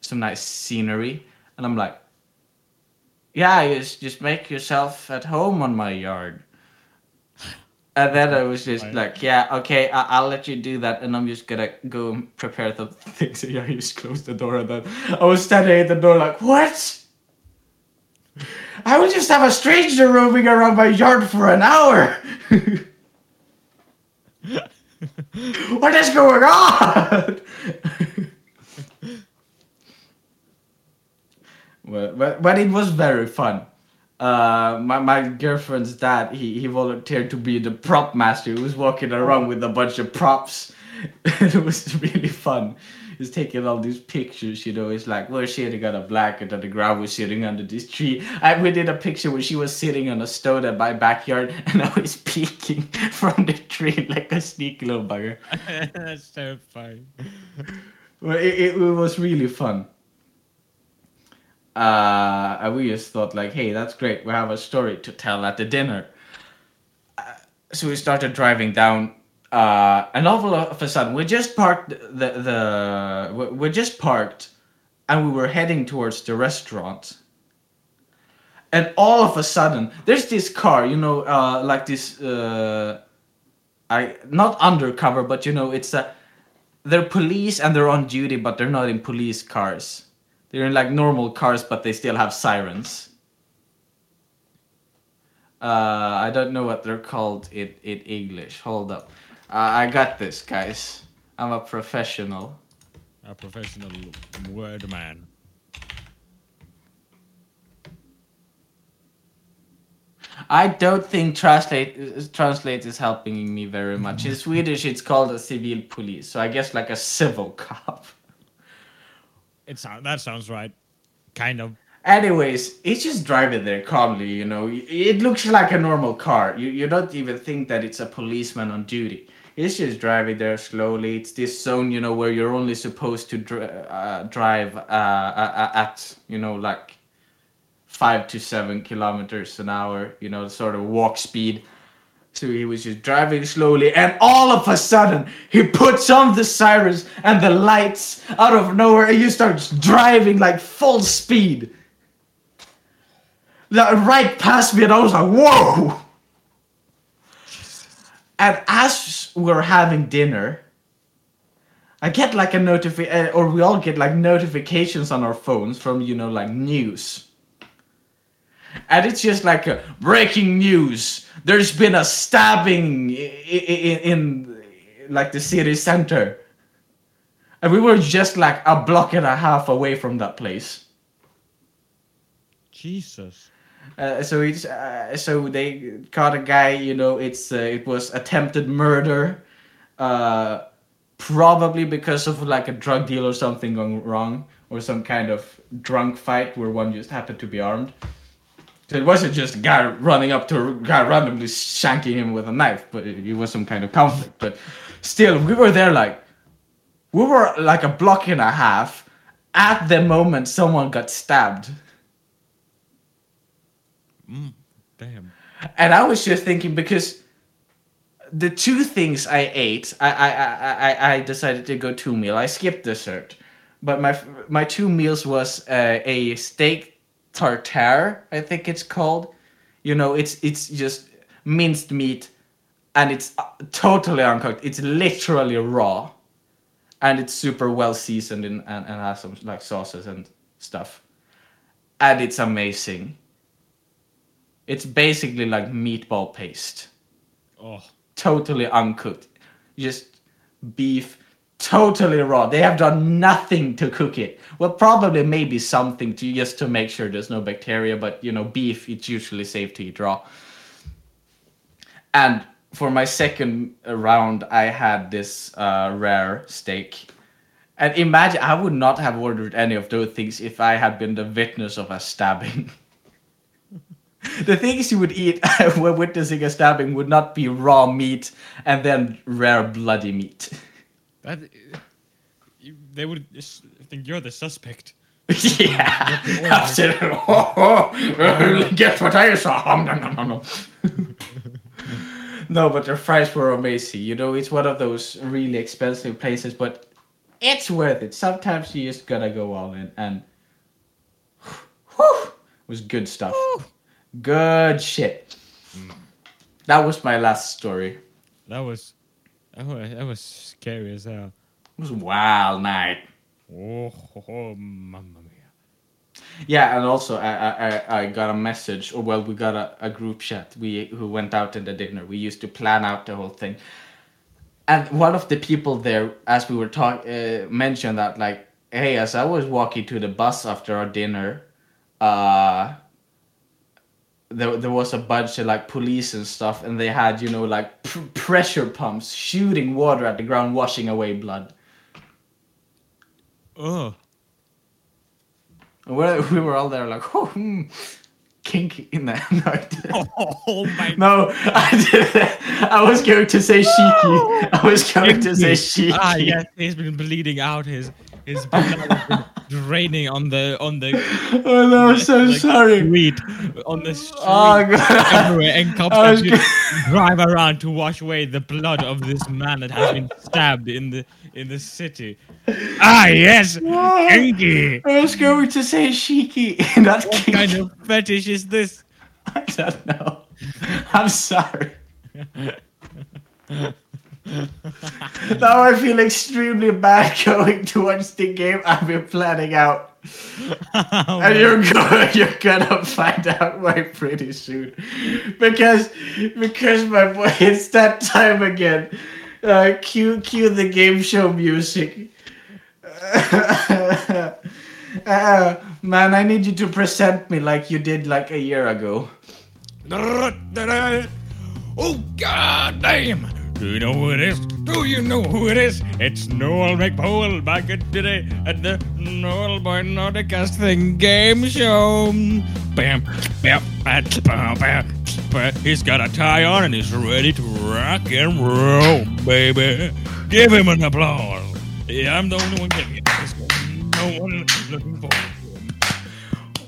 some nice scenery? And I'm like, Yeah, just, just make yourself at home on my yard. And then I was just like, yeah, okay, I- I'll let you do that, and I'm just gonna go and prepare the things. Yeah, I just closed the door, and then I was standing at the door like, what? I will just have a stranger roaming around my yard for an hour. what is going on? well, but, but it was very fun. Uh, my, my girlfriend's dad, he, he volunteered to be the prop master. He was walking around with a bunch of props. it was really fun. He's taking all these pictures, you know. It's like we're sitting on a blanket on the ground, we're sitting under this tree. I, we did a picture where she was sitting on a stone in my backyard, and I was peeking from the tree like a sneaky little bugger. That's terrifying. Well, it, it, it was really fun. Uh, and we just thought like, hey, that's great. We have a story to tell at the dinner. Uh, so we started driving down, uh, and all of a sudden, we just parked the the we- just parked, and we were heading towards the restaurant. And all of a sudden, there's this car, you know, uh, like this. Uh, I not undercover, but you know, it's a they're police and they're on duty, but they're not in police cars. They're in like normal cars, but they still have sirens. Uh, I don't know what they're called in, in English. Hold up. Uh, I got this, guys. I'm a professional. A professional word man. I don't think translate translate is helping me very much. In Swedish, it's called a civil police, so I guess like a civil cop. It sound that sounds right. Kind of. Anyways, it's just driving there calmly, you know. It looks like a normal car. You, you don't even think that it's a policeman on duty. It's just driving there slowly. It's this zone, you know, where you're only supposed to uh, drive uh, uh, at, you know, like five to seven kilometers an hour, you know, sort of walk speed. So he was just driving slowly, and all of a sudden, he puts on the sirens and the lights out of nowhere, and he starts driving like full speed. Right past me, and I was like, whoa! And as we're having dinner, I get like a notifi, uh, or we all get like notifications on our phones from, you know, like news. And it's just like breaking news. There's been a stabbing in, in like the city center. And we were just like a block and a half away from that place. Jesus. Uh, so it's uh, so they caught a guy. You know, it's uh, it was attempted murder, uh, probably because of like a drug deal or something going wrong, or some kind of drunk fight where one just happened to be armed. So it wasn't just a guy running up to a guy randomly shanking him with a knife, but it, it was some kind of conflict. But still, we were there like we were like a block and a half at the moment someone got stabbed. Damn. And I was just thinking because the two things I ate, I I, I, I, I decided to go two meal. I skipped dessert, but my my two meals was uh, a steak tartare, I think it's called. You know, it's it's just minced meat, and it's uh, totally uncooked. It's literally raw, and it's super well seasoned and, and, and has some like sauces and stuff, and it's amazing. It's basically like meatball paste, Oh. totally uncooked. Just beef, totally raw. They have done nothing to cook it. Well, probably maybe something to just to make sure there's no bacteria, but you know, beef it's usually safe to eat raw. And for my second round, I had this uh, rare steak. And imagine, I would not have ordered any of those things if I had been the witness of a stabbing. the things you would eat when witnessing a stabbing would not be raw meat and then rare bloody meat. That. Uh, they would think you're the suspect. yeah, absolutely. Oh, oh, guess what I saw? Nom, nom, nom, nom. no, but the fries were amazing. You know, it's one of those really expensive places, but it's worth it. Sometimes you just gotta go all in, and whew, it was good stuff. Good shit. that was my last story. That was, that was, that was scary as hell. It was a wild night. Oh, oh mamma mia. Yeah, and also I, I I- I got a message, or well, we got a, a group chat. We who went out in the dinner. We used to plan out the whole thing, and one of the people there, as we were talk, uh, mentioned that like, hey, as I was walking to the bus after our dinner, uh, there there was a bunch of like police and stuff, and they had you know like pr- pressure pumps shooting water at the ground, washing away blood. Oh, we're, we were all there like, oh, hmm, kinky in there. No, I didn't. oh my No, I didn't. I was going to say cheeky. I was going to say cheeky. Ah, yes, he's been bleeding out. His blood draining on the on the Oh no, I'm so like, sorry. street on the street Oh god. everywhere, and cops I have was to go- drive around to wash away the blood of this man that has been stabbed in the in the city. Ah, yes, kinky. I was going to say cheeky. Not What kinky. kind of fetish is this? I don't know. I'm sorry. now I feel extremely bad going towards the game I've been planning out. and you're gonna you're gonna find out why pretty soon. Because because my boy it's that time again. Uh cue cue the game show music. Uh, man i need you to present me like you did like a year ago. Oh god damn! Do you know who it is? Do you know who it is? It's Noel McPowell back at today at the Nordiboi Podcast thing game show. Bam, bam, bam, bam, bam. He's got a tie on and he's ready to rock and roll, baby. Give him an applause. Yeah, I'm the only one getting it. No one looking to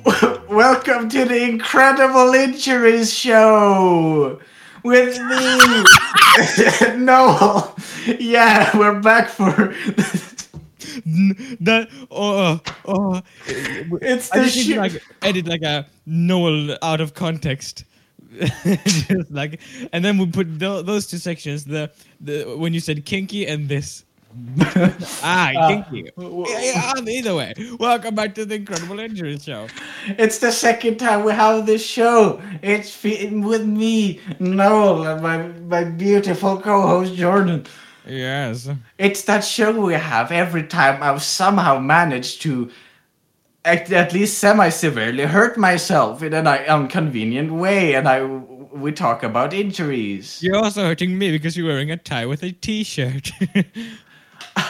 it. Welcome to the Incredible Injuries Show with me, Noel. Yeah, we're back for. N- that oh oh It's I the just need like edit like a Noel out of context. just like and then we put tho- those two sections the the when you said kinky and this ah Uh, you. w- yeah, yeah, either way welcome back to the incredible injury show It's the second time we have this show. It's with me, Noel, and my my beautiful co-host Jordan. yes It's that show we have every time I've somehow managed to, at, at least semi-severely, hurt myself in an inconvenient way, and I we talk about injuries. you're also hurting me because you're wearing a tie with a t-shirt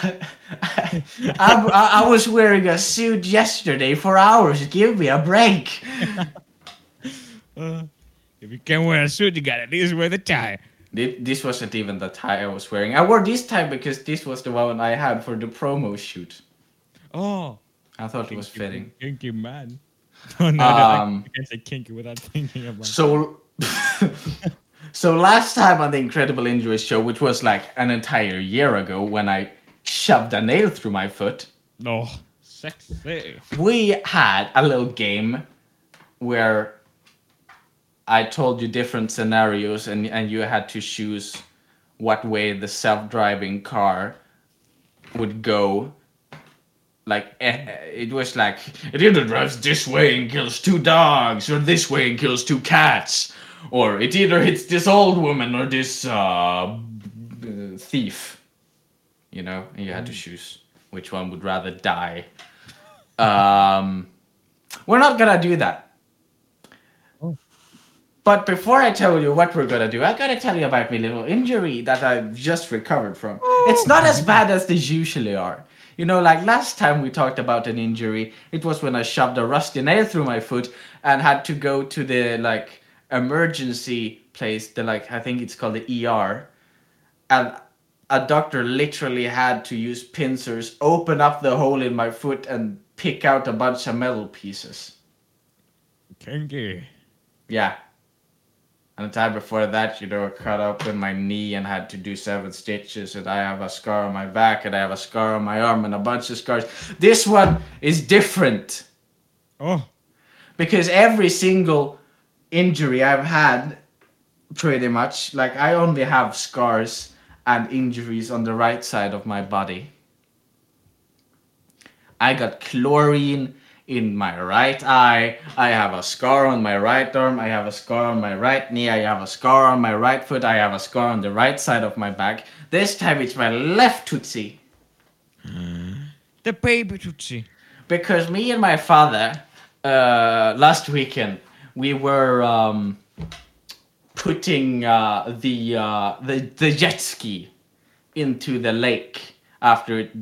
I, I, I was wearing a suit yesterday for hours. Give me a break. Uh, if you can't wear a suit you gotta at least wear the tie This wasn't even the tie I was wearing. I wore this tie because this was the one I had for the promo shoot. oh I thought it was fitting. kinky man oh no, Um, I can't say kinky without thinking about it. So, so last time on the Incredible Injuries show, which was like an entire year ago, when I shoved a nail through my foot, No, sexy. we had a little game where I told you different scenarios, and and you had to choose what way the self-driving car would go. Like eh, it was like it either drives this way and kills two dogs, or this way and kills two cats, or it either hits this old woman or this uh, thief. You know, and you had to choose which one would rather die. Um, we're not gonna do that. But before I tell you what we're gonna do, I gotta tell you about my little injury that I've just recovered from. It's not as bad as they usually are. You know, like last time we talked about an injury, it was when I shoved a rusty nail through my foot and had to go to the like emergency place, the like I think it's called the ER. And a doctor literally had to use pincers, open up the hole in my foot and pick out a bunch of metal pieces. Kinky. Yeah. And the time before that, you know, I cut open my knee and had to do seven stitches, and I have a scar on my back, and I have a scar on my arm, and a bunch of scars. This one is different Oh, because every single injury I've had pretty much. Like I only have scars and injuries on the right side of my body. I got chlorine in my right eye. I have a scar on my right arm. I have a scar on my right knee. I have a scar on my right foot. I have a scar on the right side of my back. This time it's my left tootsie. The baby Tootsie. because me and my father uh, last weekend we were um, putting uh, the, uh, the the jet ski into the lake after it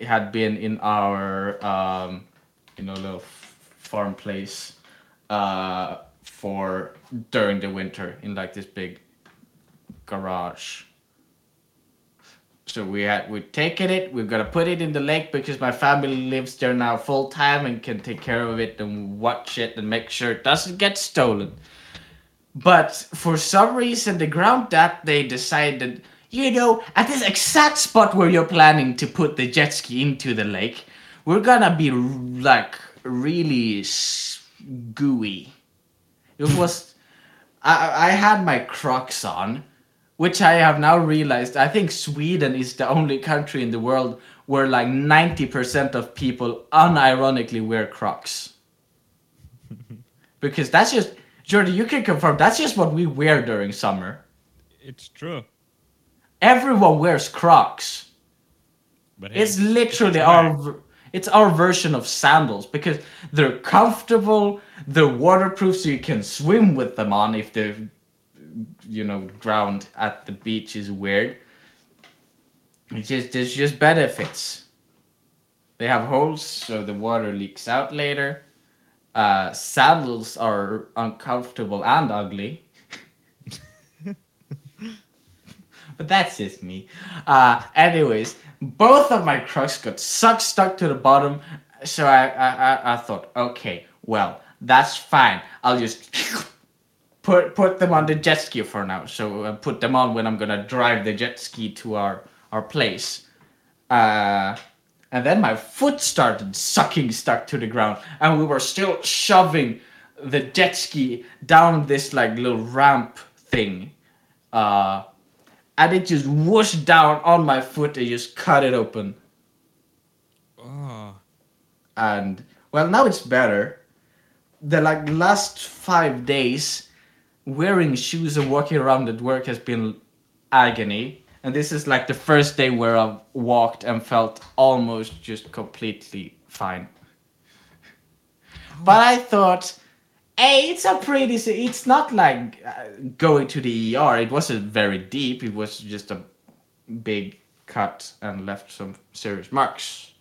had been in our um, you know little farm place uh, for during the winter in like this big garage. So we had we've taken it. We're gonna put it in the lake because my family lives there now full time and can take care of it and watch it and make sure it doesn't get stolen. But for some reason, the ground that they decided, you know, at this exact spot where you're planning to put the jet ski into the lake, we're gonna be like really gooey. It was. I, I had my Crocs on, which I have now realized. I think Sweden is the only country in the world where like 90% of people unironically wear Crocs. because that's just. Jordan, you can confirm that's just what we wear during summer. It's true. Everyone wears Crocs. But It's literally it's our it's our version of sandals because they're comfortable, they're waterproof, so you can swim with them on if the you know ground at the beach is weird. It's just there's just benefits. They have holes so the water leaks out later. Uh, sandals are uncomfortable and ugly. but that's just me. Uh, anyways, both of my Crocs got sucked stuck to the bottom, so I, I, I, I thought, okay, well, that's fine. I'll just put put them on the jet ski for now. So uh, put them on when I'm gonna drive the jet ski to our our place. Uh, and then my foot started sucking stuck to the ground, and we were still shoving the jet ski down this like little ramp thing. Uh, and it just whooshed down on my foot and just cut it open. Oh. And well, now it's better. The like last five days, wearing shoes and walking around at work has been agony. And this is like the first day where I've walked and felt almost just completely fine. But I thought, hey, it's a pretty. It's not like uh, going to the ER. It wasn't very deep. It was just a big cut and left some serious marks.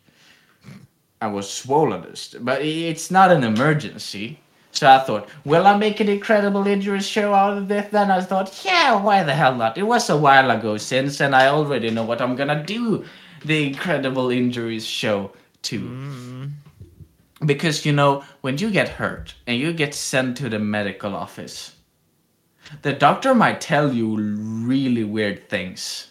I was swollen, but it's not an emergency. So I thought, will I make an incredible injuries show out of this? Then I thought, yeah, why the hell not? It was a while ago since, and I already know what I'm gonna do the incredible injuries show too. Because you know, when you get hurt and you get sent to the medical office, the doctor might tell you really weird things.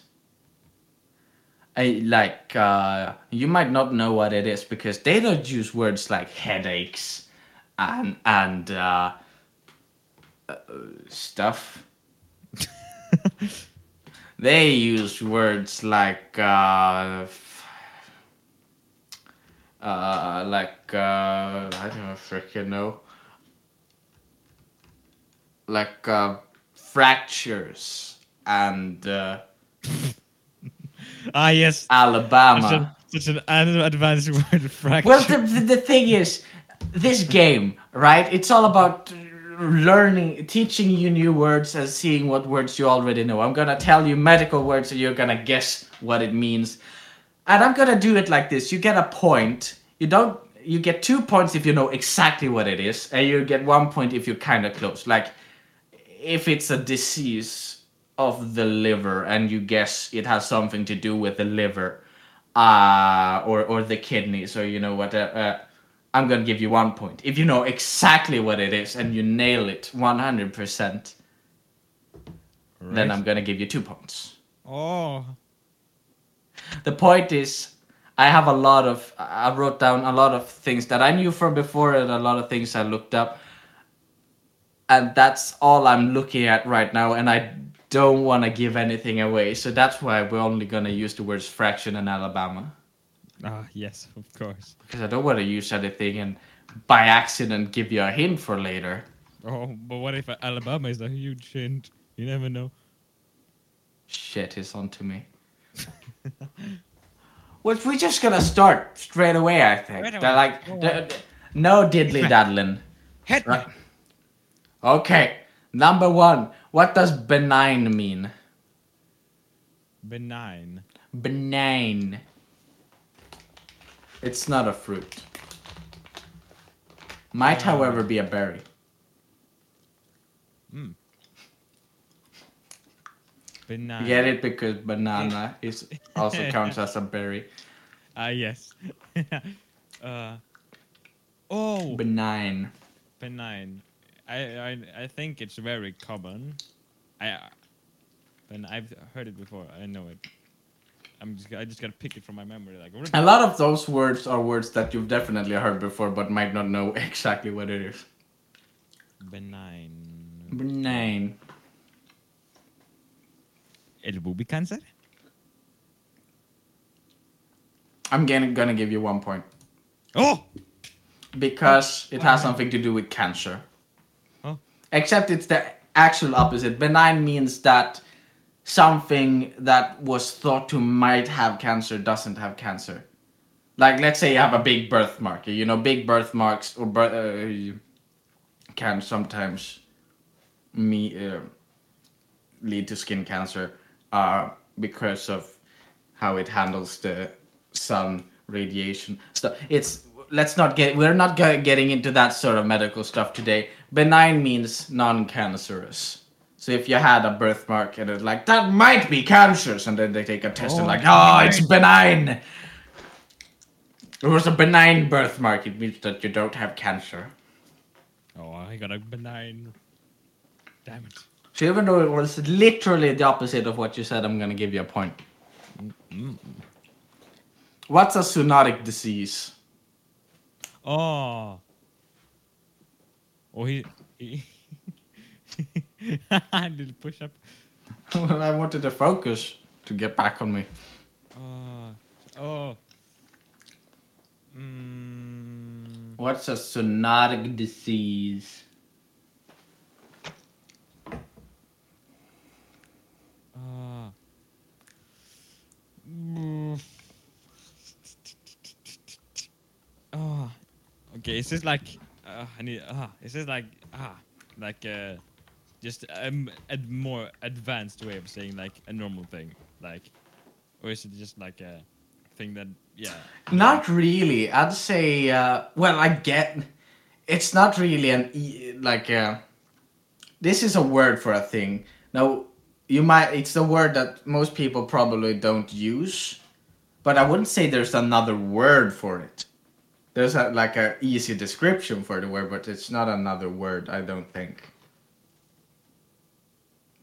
I, like uh, you might not know what it is because they don't use words like headaches and and uh, uh, stuff. they use words like uh, uh, like uh, I don't freaking know, like uh, fractures and uh, Ah, yes. Alabama. Such, a, such an advanced word fracture. Well, the, the thing is, this game, right? It's all about learning, teaching you new words and seeing what words you already know. I'm gonna tell you medical words and you're gonna guess what it means. And I'm gonna do it like this. You get a point. You don't. You get two points if you know exactly what it is, and you get one point if you're kind of close. Like if it's a disease of the liver and you guess it has something to do with the liver uh, or or the kidneys or you know what uh, uh, i'm gonna give you one point. If you know exactly what it is and you nail it 100% then i'm gonna give you two points. Oh. the point is i have a lot of i wrote down a lot of things that i knew from before and a lot of things i looked up. And that's all I'm looking at right now, and I don't want to give anything away, so that's why we're only gonna use the words fraction and Alabama, Ah, yes, of course. because I don't want to use anything and by accident give you a hint for later. Oh, but what if Alabama is a huge hint? You never know. Shit is onto me. well, we're just gonna start straight away. I think. Straight They're like, the- no diddly daddling. Hit me. Right. Okay, number one. What does benign mean? Benign. Benign. It's not a fruit. Might, Uh. however, be a berry. Benign. You get it because banana is also counts as a berry. Ah, yes. uh, oh, Benign. benign. I, I I think it's very common. I and I've heard it before. I know it. I'm just I just gotta pick it from my memory. Like A lot of those words are words that you've definitely heard before, but might not know exactly what it is. benign. Benign. El cancer? I'm gonna, gonna give you one point Oh, because it has something to do with cancer. Oh. Except it's the actual opposite. Benign means that something that was thought to might have cancer doesn't have cancer. Like, let's say you have a big birthmark. You know, big birthmarks or uh, can sometimes me uh, lead to skin cancer uh, because of how it handles the sun radiation stuff. It's let's not get we're not getting into that sort of medical stuff today. Benign means non-cancerous. So if you had a birthmark and it's like that might be cancerous, and then they take a test and Oh, like, oh, it's benign. It was a benign birthmark. It means that you don't have cancer. oh, I got a benign. Damn it. So even though it was literally the opposite of what you said, I'm gonna give you a point. Mm-hmm. What's a zoonotic disease? Oh. Oh, he. he did push up. well, I wanted to focus to get back on me. Oh. Oh. Mm, What's a zoonotic disease? ah. Mm. Oh. Okay, is this like. Uh, I need. Ah. Is this like. Ah. Like, uh. Just um, a more advanced way of saying, like, a normal thing? Like. Or is it just like a thing that. Yeah. Not really. I'd say. Uh, well, I get. It's not really an e- like. Uh, this is a word for a thing. Now, you might. It's a word that most people probably don't use, but I wouldn't say there's another word for it. There's a, like a easy description for the word, but it's not another word. I don't think.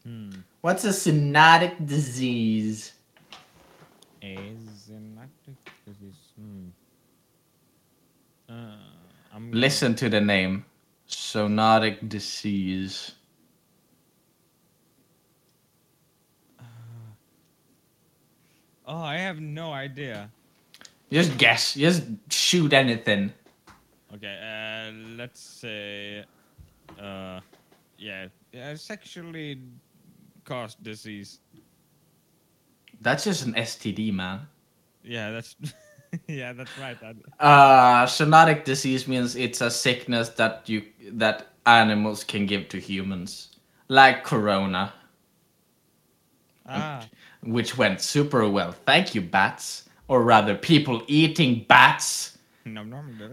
Hmm. What's a zoonotic disease? Asymmetric disease. Hmm. Uh, I'm gonna- Listen to the name. Zoonotic disease. Oh, I have no idea. Just guess. Just shoot anything. Okay, uh, let's say, uh, yeah, yeah, sexually caused disease. That's just an STD, man. Yeah, that's, yeah, that's right. Uh, zoonotic disease means it's a sickness that you that animals can give to humans, like corona, ah, which went super well. Thank you, bats, or rather, people eating bats.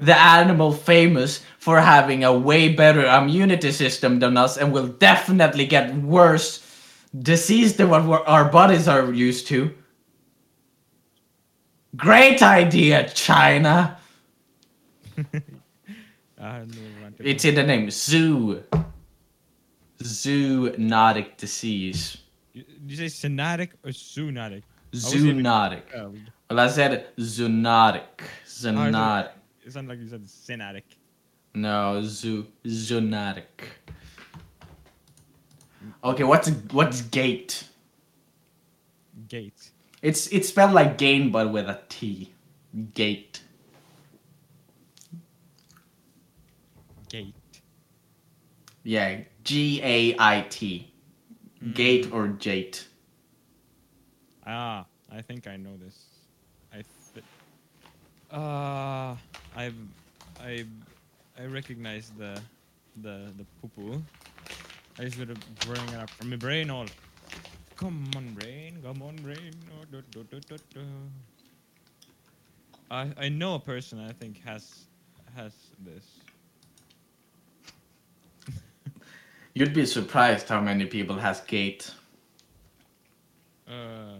The animal famous for having a way better immunity system than us, and will definitely get worse disease than what our bodies are used to. Great idea, China. It's in the name zoo. Zoonotic disease. You, you say sonatic or zoonotic? Zoonotic. Oh, Well, I said zoonotic. Oh, zoonotic. it sounded like you said sonatic. No, zoo. Zoonotic. Okay, what's what's gait? Gait. It's it's spelled like gain but with a T. Gait. Gait. Yeah, G A I T. Gait or jate. Ah, I think I know this. I th- uh, I I I recognize the the the poo poo. I just gotta bring it up from my brain all. Come on, brain. Come on, brain. Oh, do, do, do, do, do. I I know a person I think has has this. You'd be surprised how many people has gait. Uh,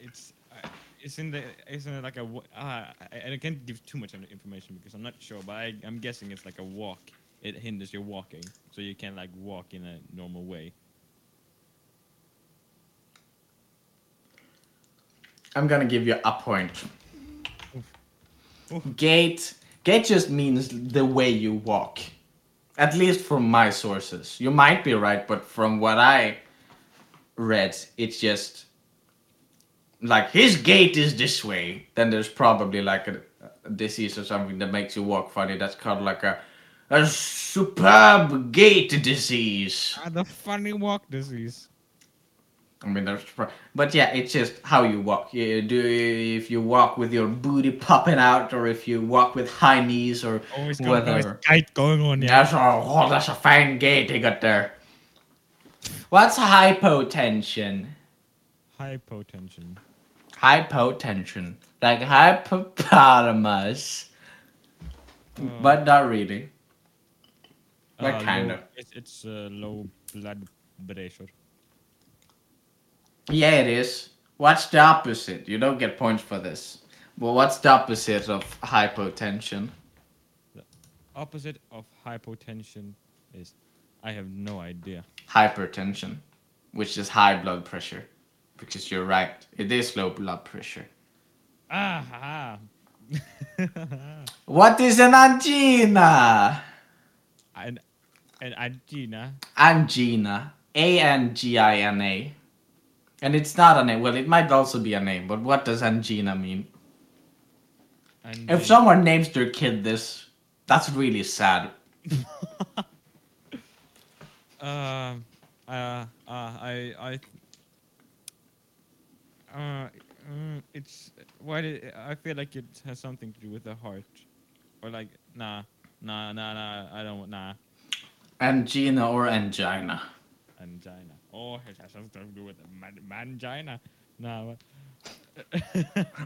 it's uh, it's in the isn't it like a ah I, I can't give too much information because I'm not sure, but I, I'm guessing it's like a walk. It hinders your walking, so you can't like walk in a normal way. I'm gonna give you a point. Gait gait just means the way you walk. At least from my sources. You might be right, but from what I read, it's just like his gait is this way. Then there's probably like a, a disease or something that makes you walk funny. That's called like a a superb gait disease. Ah, the funny walk disease. I mean, there's, but yeah, it's just how you walk. You do if you walk with your booty popping out, or if you walk with high knees, or Always got whatever. tight going on. Yeah. That's a oh, that's a fine gait they got there. What's hypotension? Hypotension. Hypotension, like hippopotamus, but not really. What Uh, kind low- of? It's, it's uh, low blood pressure. Yeah, it is. What's the opposite? You don't get points for this. Well, what's the opposite of hypotension? The opposite of hypotension is, I have no idea. hypertension, which is high blood pressure. Because you're right, it is low blood pressure. Ah, ha, ha. What is an angina? And and angina. Angina. A N G I N A. And it's not a name. Well, it might also be a name, but what does angina mean? And If someone names their kid this, that's really sad. Uh, uh, uh, I, I, uh, mm, it's why did I feel like it has something to do with the heart, or like nah, nah, nah, nah. I don't nah. Angina or angina. Angina. Oh, it has something to do with man, mangina. Nah.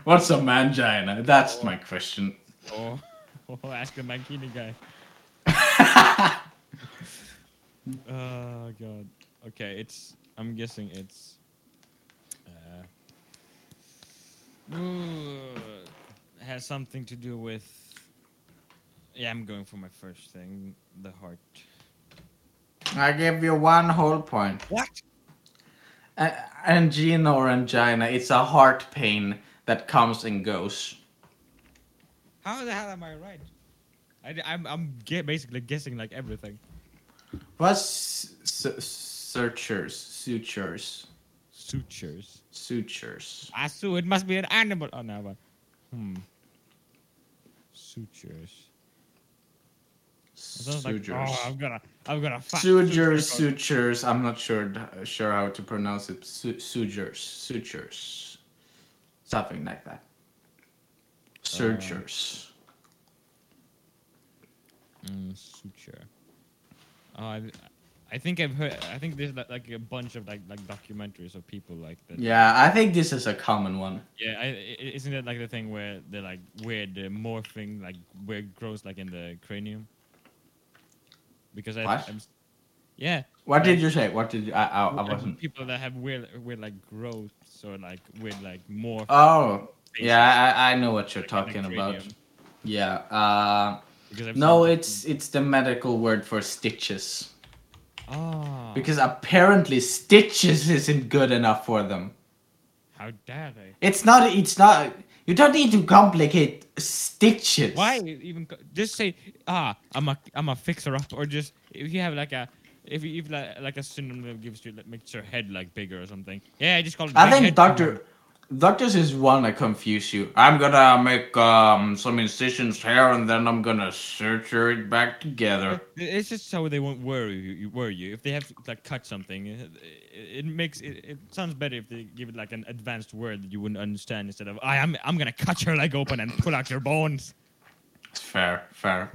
What's a mangina? That's my question. oh, oh, ask the mankini guy. Oh god. Okay, it's. I'm guessing it's. Uh, has something to do with. Yeah, I'm going for my first thing, the heart. I give you one whole point. What? A- angina or angina, it's a heart pain that comes and goes. How the hell am I right? I, am I'm ge- basically guessing like everything. What's sutures? Sutures. Sutures. Sutures. I sue. It must be an animal. Oh no, but hmm. Sutures. Sounds like, Sutures. oh, I'm gonna, I'm gonna. Sutures, sutures. I'm not sure sure how to pronounce it. Su- sutures, sutures, something like that. Sutures. Mm, suture. Oh, I, I think I've heard. I think there's like, a bunch of like like documentaries of people like that. yeah, I think this is a common one. Yeah, I, isn't it like the thing where they're like where the morphing like where it grows like in the cranium? Because I? I'm, yeah. What did you say? What did you? I, I, I wasn't. People that have weird, weird like growths or like weird like more. Oh, yeah, I, I know what you're like, talking about. Yeah. Uh, no, it's it's the medical word for stitches. Ah. Because apparently stitches isn't good enough for them. how dare they? It's not. It's not. You don't need to complicate stitches. Why even just say ah I'm a I'm a fixer up or just if you have like a if you- if like, like a synonym gives you like, makes your head like bigger or something. Yeah, I just call it. I think head Doctor Doctors is one that confuse you. I'm gonna make um some incisions here and then I'm gonna suture it back together. It's just so they won't worry you, you- worry you. If they have to like cut something, it, it makes it, it sounds better if they give it like an advanced word that you wouldn't understand instead of I am I'm gonna cut your leg open and pull out your bones. It's fair, fair.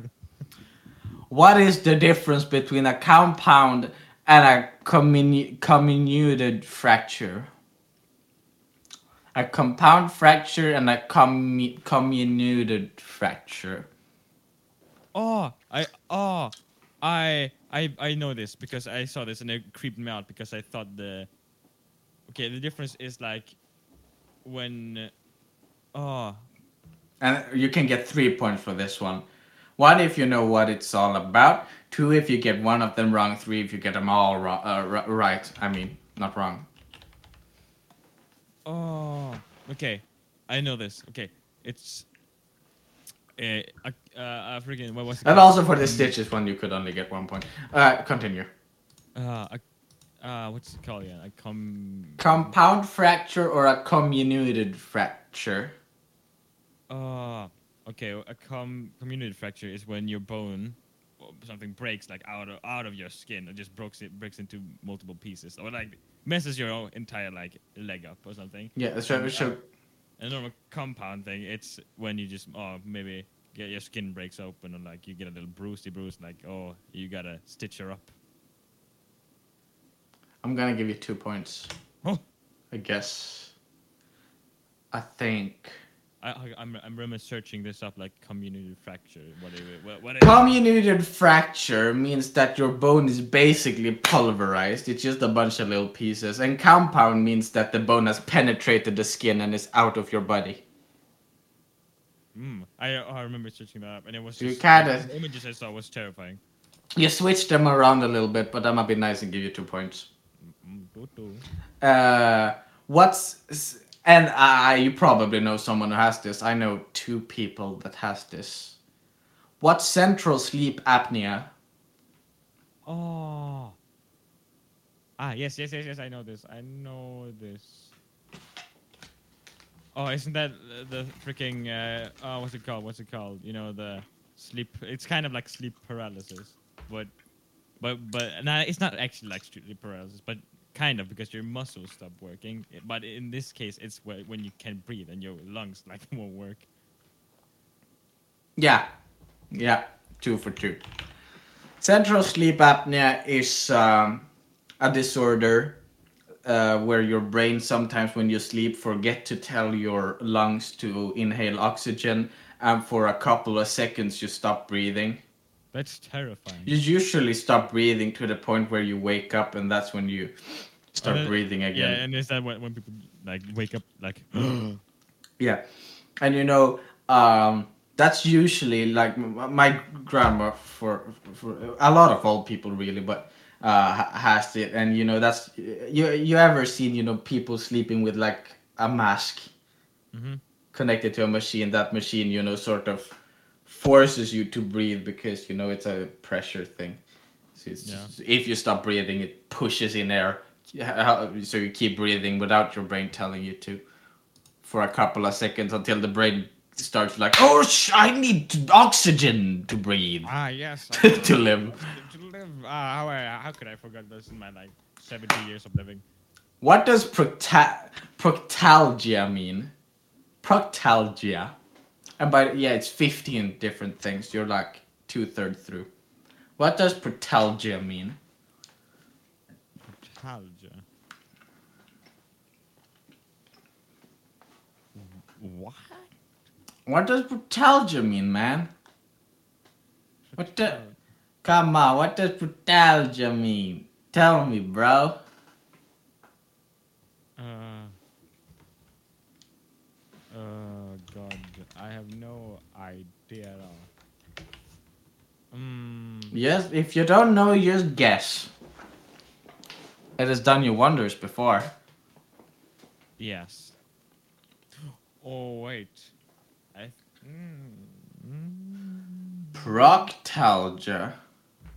what is the difference between a compound and a comminu- comminuted fracture? A compound fracture and a commu- comminuted fracture. Oh, I oh, I I I know this because I saw this and it creeped me out because I thought the okay the difference is like when oh And you can get three points for this one. One if you know what it's all about. Two if you get one of them wrong. Three if you get them all wrong, uh, ri- right. I mean, not wrong. Oh okay I know this okay it's uh, uh, uh freaking what was it And also for the stitches one, you could only get one point. Uh, continue. uh, a, uh what's it called yeah a com Compound fracture or a comminuted fracture. uh okay a com community fracture is when your bone something breaks like out of out of your skin it just breaks it breaks into multiple pieces or like messes your entire like leg up or something Yeah, so, uh, so a normal compound thing it's when you just oh maybe get your skin breaks open or like you get a little bruisey bruise like oh you gotta stitch her up I'm gonna give you two points. oh I guess. I think. I, I'm I'm remember searching this up like community fracture whatever what, what Comminuted fracture means that your bone is basically pulverized. It's just a bunch of little pieces. And compound means that the bone has penetrated the skin and is out of your body. Mm, I I remember searching that up, and it was You just kinda- the images I saw was terrifying. You switch them around a little bit, but I'm gonna be nice and give you two points. Mm. Uh, what's and uh, you probably know someone who has this. I know two people that has this. What's central sleep apnea? Oh. Ah yes yes yes yes I know this I know this. Oh, isn't that the freaking uh oh what's it called? What's it called? You know the sleep. It's kind of like sleep paralysis, but but but nah, it's not actually like sleep paralysis, but kind of because your muscles stop working. But in this case, it's when you can't breathe and your lungs like won't work. Yeah, yeah, two for two. Central sleep apnea is um, a disorder uh, where your brain sometimes, when you sleep, forget to tell your lungs to inhale oxygen, and for a couple of seconds you stop breathing. That's terrifying. You usually stop breathing to the point where you wake up, and that's when you start breathing again. Yeah, and is that when, when people like wake up like Yeah, and you know, um, that's usually like my grandma for for a lot of old people really, but uh, has it, and you know that's you you ever seen you know people sleeping with like a mask Mhm. connected to a machine? That machine you know sort of forces you to breathe because you know it's a pressure thing. So Yeah. if you stop breathing, it pushes in air, so you keep breathing without your brain telling you to for a couple of seconds until the brain starts like, oh, sh- I need oxygen to breathe, ah yes to live. to live. Ah, how I, how could I forget this in my like seventy years of living? What does procta- proctalgia mean? Proctalgia. And by yeah, it's 15 different things. You're like two thirds through. What does protalgia mean? Nostalgia. What? What does protalgia mean, man? What the? Come on, what does protalgia mean? Tell me, bro. Uh. Oh God, I have no idea at all. Mm, Yes, if you don't know, just guess. It has done you wonders before. yes. Oh wait, I. Mm, Proctalgia.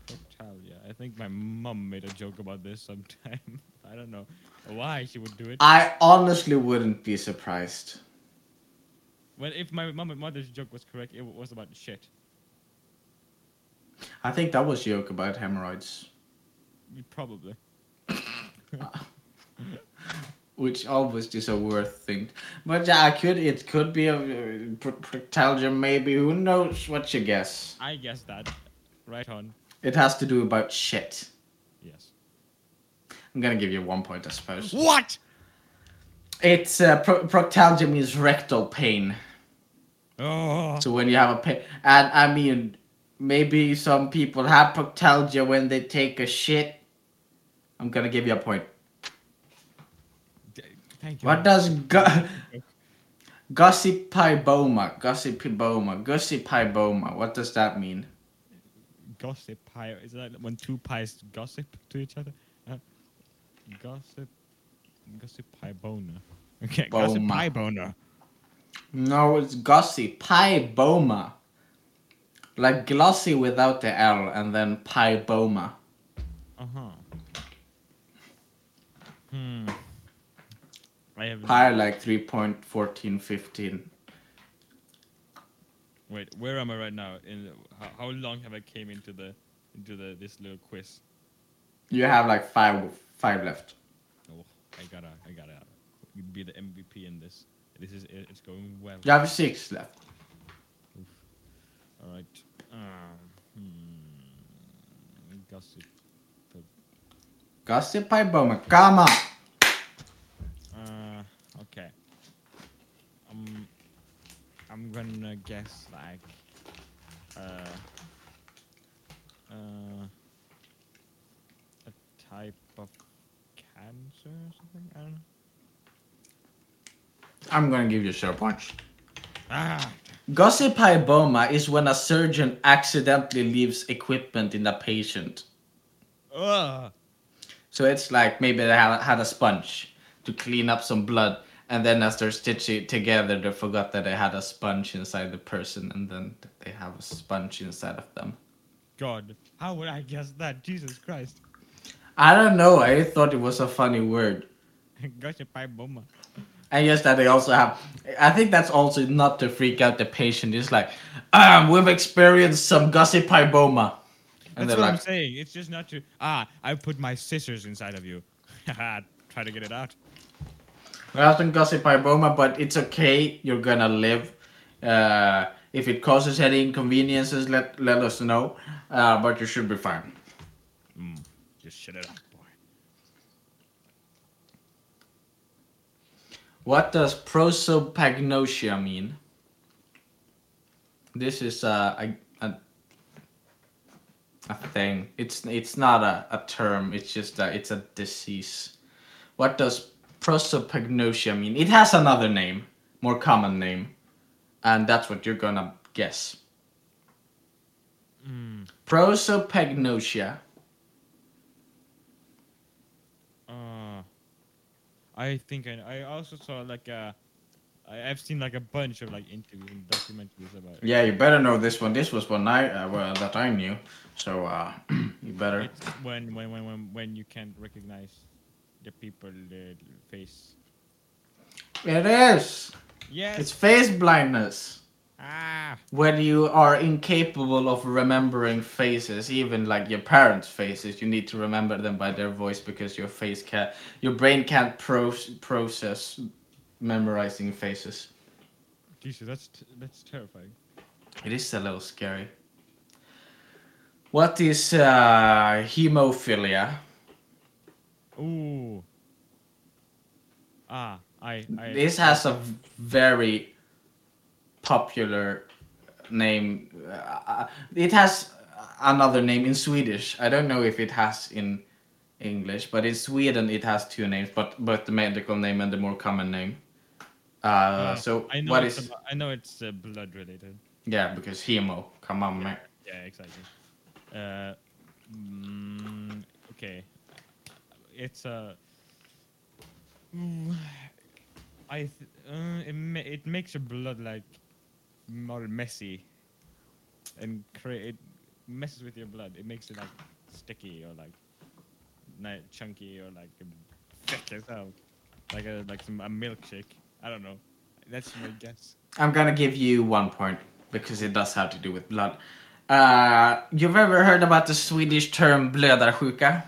Proctalgia. I think my mom made a joke about this sometime. I don't know why she would do it. I honestly wouldn't be surprised. Well, if my mom and mother's joke was correct, it was about shit. I think that was joke about hemorrhoids, Probably. which always is a worth thing. But yeah, I could. It could be a uh, proctalgia, maybe. Who knows? What you guess? I guess that. Right on. It has to do about shit. Yes. I'm gonna give you one point, I suppose. What? It's uh, pro- proctalgia means rectal pain. Oh. So when you have a pain, and I mean, maybe some people have proctalgia when they take a shit. I'm gonna give you a point. Thank you. What does gu- gossypiboma, gossypiboma, gossypiboma? What does that mean? gossip pie? Is that when two pies gossip to each other? Uh, gossip. Gossip pie boner. Okay. Gossip Boma. pie boner. No, it's gossypiboma. Like glossy without the L, and then piboma. Uh huh. Hmm. I have. Pi like 3.1415. Wait, where am I right now? In how, how long have I came into the into the this little quiz? You have like five five left. Oh, I gotta, I gotta be the MVP in this. This is it's going well. You have six left. All right. Um, hmm. Gossip. Gossypiboma, come on. Uh, okay. Um, I'm gonna guess like, uh, uh, a type of cancer or something. I don't know. I'm gonna give you a short punch. Ah, Gossypiboma is when a surgeon accidentally leaves equipment in a patient. ugh. So it's like maybe they had, a sponge to clean up some blood, and then as they're stitching it together, they forgot that they had a sponge inside the person, and then they have a sponge inside of them. God, how would I guess that? Jesus Christ. I don't know. I thought it was a funny word. Gossip And yes, that they also have. I think that's also not to freak out the patient. It's like, um, we've experienced some gossypiboma. And That's what I'm saying. It's just not to. Ah, I put my scissors inside of you. Try to get it out. well, some gossypiboma, but it's okay. You're gonna live. Uh, if it causes any inconveniences, let let us know. Uh, but you should be fine. Mm, just shut it up, boy. What does prosopagnosia mean? This is uh, a, a a thing. It's it's not a, a term. It's just a, it's a disease. What does prosopagnosia mean? It has another name, more common name, and that's what you're gonna guess. Mm, Prosopagnosia. I think I, I also saw like a. I, I've seen like a bunch of like interviews and documentaries about it. Yeah, you better know this one. This was one I uh, well, that I knew. So uh, you better. It's when, when, when, when, when you can't recognize the people the face. It is. Yes. It's face blindness. Ah. when you are incapable of remembering faces, even like your parents' faces, you need to remember them by their voice because your face can your brain can't pro- process memorizing faces. Jesus, that's t- that's terrifying. It is a little scary. What is uh, hemophilia? Ooh. Ah, I. I This has a very popular name. Uh, it has another name in Swedish. I don't know if it has in English, but in Sweden it has two names, but both the medical name and the more common name. Uh, uh, so I know what it's about- I know it's uh, blood related. Yeah, because hemo. Come on, man. Yeah, exactly. Uh, mm, okay. It's a. I th- uh, it, ma- it makes your blood like more messy, and create it messes with your blood. It makes it like sticky or like ni- chunky or like thick as hell, like a like some a milkshake. I don't know. That's my guess. I'm gonna give you one point because it does have to do with blood. Uh, you've ever heard about the Swedish term blödarsjuka?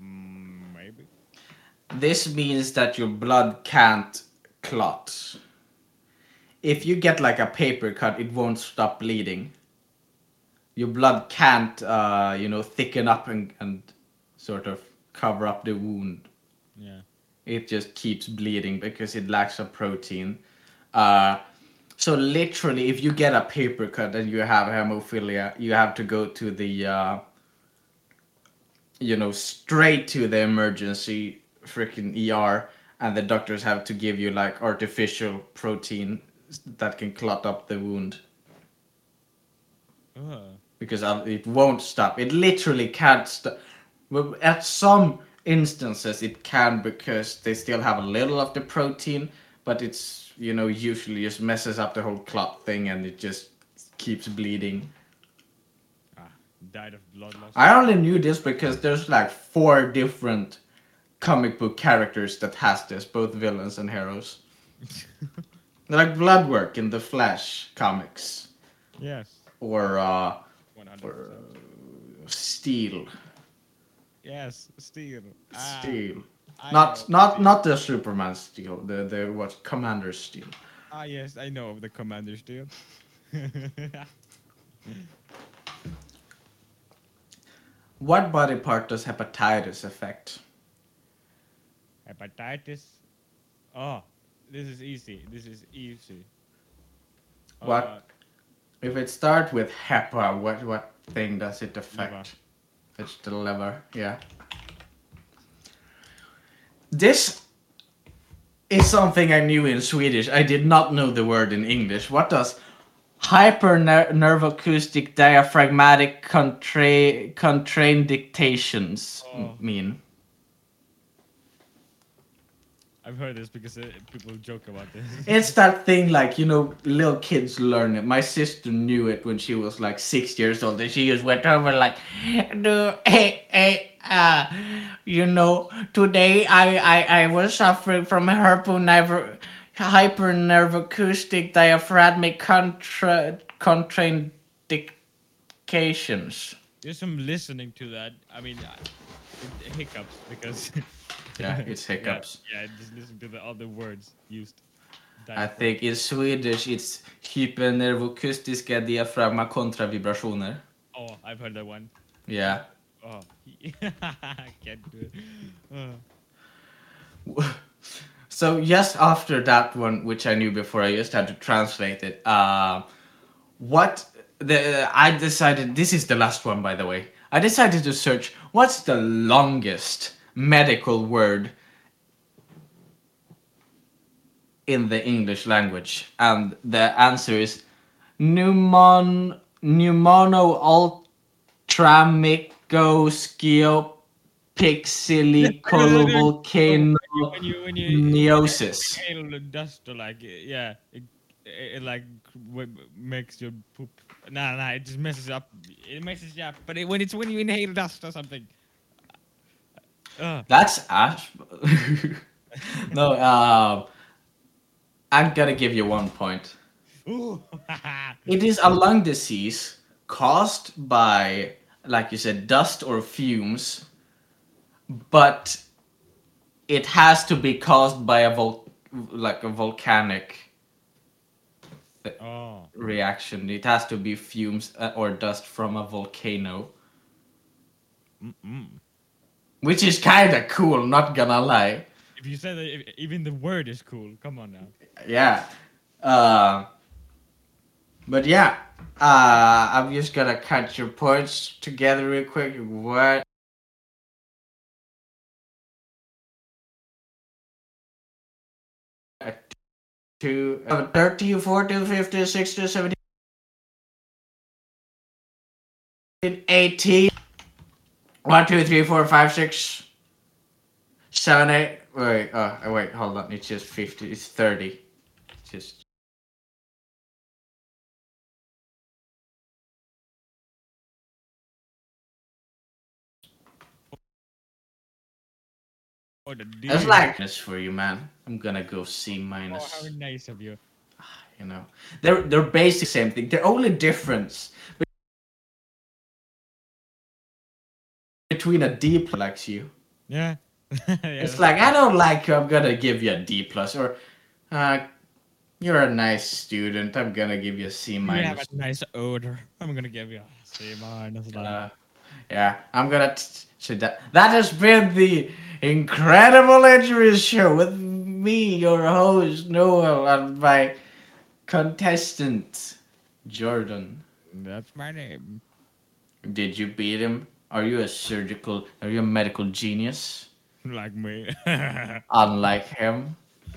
Mm, maybe. This means that your blood can't clot. If you get like a paper cut, it won't stop bleeding. Your blood can't, uh, you know, thicken up and, and sort of cover up the wound. Yeah. It just keeps bleeding because it lacks a protein. Uh, so literally, if you get a paper cut and you have hemophilia, you have to go to the, uh, you know, straight to the emergency freaking ER, and the doctors have to give you like artificial protein that can clot up the wound Uh, because uh, it won't stop. It literally can't stop. At some instances, it can because they still have a little of the protein, but it's you know usually just messes up the whole clot thing and it just keeps bleeding. ah, died of blood loss. I only knew this because there's like four different comic book characters that has this, both villains and heroes. like Bloodwork in the Flash comics, yes. or uh, or uh, Steel. Yes. Steel. Ah, Steel. Not not not the Superman Steel. The the what Commander Steel. Ah, yes. I know of the commander steel. What body part does hepatitis affect? Hepatitis. Oh, this is easy. This is easy. What? Uh, If it starts with hepa, what what thing does it affect? Liver. It's the liver. Yeah. This is something I knew in Swedish. I did not know the word in English. What does hypernervoacoustic diaphragmatic contra- contraindications Oh. mean? I've heard this because uh, people joke about this. It's that thing like, you know, little kids learn it. My sister knew it when she was like six years old and she just went over like, no, hey, hey, uh, you know, today I, I, I was suffering from hypernerv- hypernervoacoustic diaphragmatic contra- contraindications. Just from listening to that, I mean, uh, hiccups because. Yeah, it's hiccups. Yeah, yeah, just listen to the other words used. I think in Swedish it's hypernervoakustiska diafragma kontravibrationer. Oh, I've heard that one. Yeah. Oh, I can't do it. Oh. so just after that one, which I knew before, I just had to translate it. Uh, what the I decided this is the last one, by the way. I decided to search what's the longest medical word in the English language, and the answer is pneumon pneumono ultramicroscopic when you when you neosis. inhale dust or like yeah, it, it, it like makes your poop. Nah, nah, it just messes up. It messes you up. But it, when it's when you inhale dust or something. Uh, That's ash. no, um, I'm gonna give you one point. It is a lung disease caused by, like you said, dust or fumes, but it has to be caused by a vol- like a volcanic oh, reaction. It has to be fumes uh, or dust from a volcano, mm-mm. Which is kind of cool. Not gonna lie. If you said that, if, even the word is cool. Come on now. yeah. Uh, but yeah, uh, I'm just gonna cut your points together real quick. What? Two, uh, 30, 40, 50, 60, 70, 80. One, two, three, four, five, six, seven, eight. Wait, uh, oh, wait, hold on. It's just 50. It's 30. It's just. Oh, That's likeness for you, man. I'm gonna go C minus. Oh, how nice of you. You know, they're they're basically the same thing. The only difference between a D plus likes you. Yeah. yeah It's like I don't like you. I'm gonna give you a D plus, or uh, you're a nice student. I'm gonna give you a C minus. you have a nice odor. I'm gonna give you a C minus. Uh, yeah, I'm gonna. T- so that that has been the incredible injuries show with me, your host Noel, and my contestant Jordan. That's my name. Did you beat him? Are you a surgical? Are you a medical genius? Like me. Unlike him.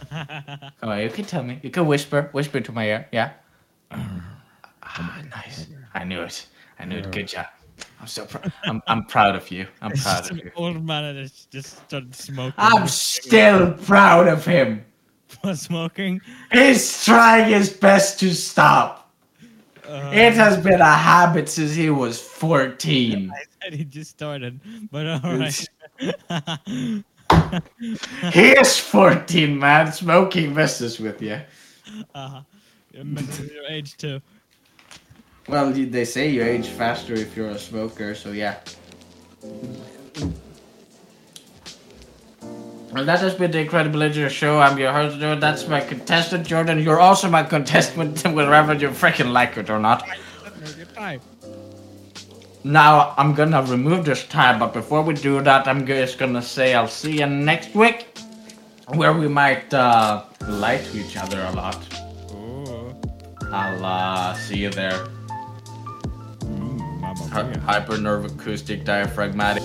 Come on, you can tell me. You can whisper, whisper into my ear. Yeah. Ah, nice. I knew it. I knew it. Good job. I'm so proud. I'm, I'm proud of you. I'm It's proud of you. old man that just started smoking. I'm still proud of him. For smoking. He's trying his best to stop. Uh, It has been a habit since he was 14. I said he just started, but alright. He is 14, man. Smoking messes with you. uh, huh. you're your age too. Well, they say you age faster if you're a smoker, so yeah. Well, that has been the Incredible Injury Show. I'm your host, Jordan. That's my contestant, Jordan. You're also my contestant, whether you freaking like it or not. Now, I'm gonna remove this tab, but before we do that, I'm just gonna say I'll see you next week, where we might uh, lie to each other a lot. Oh, I'll uh, see you there. mm, Hyper nerve acoustic diaphragmatic.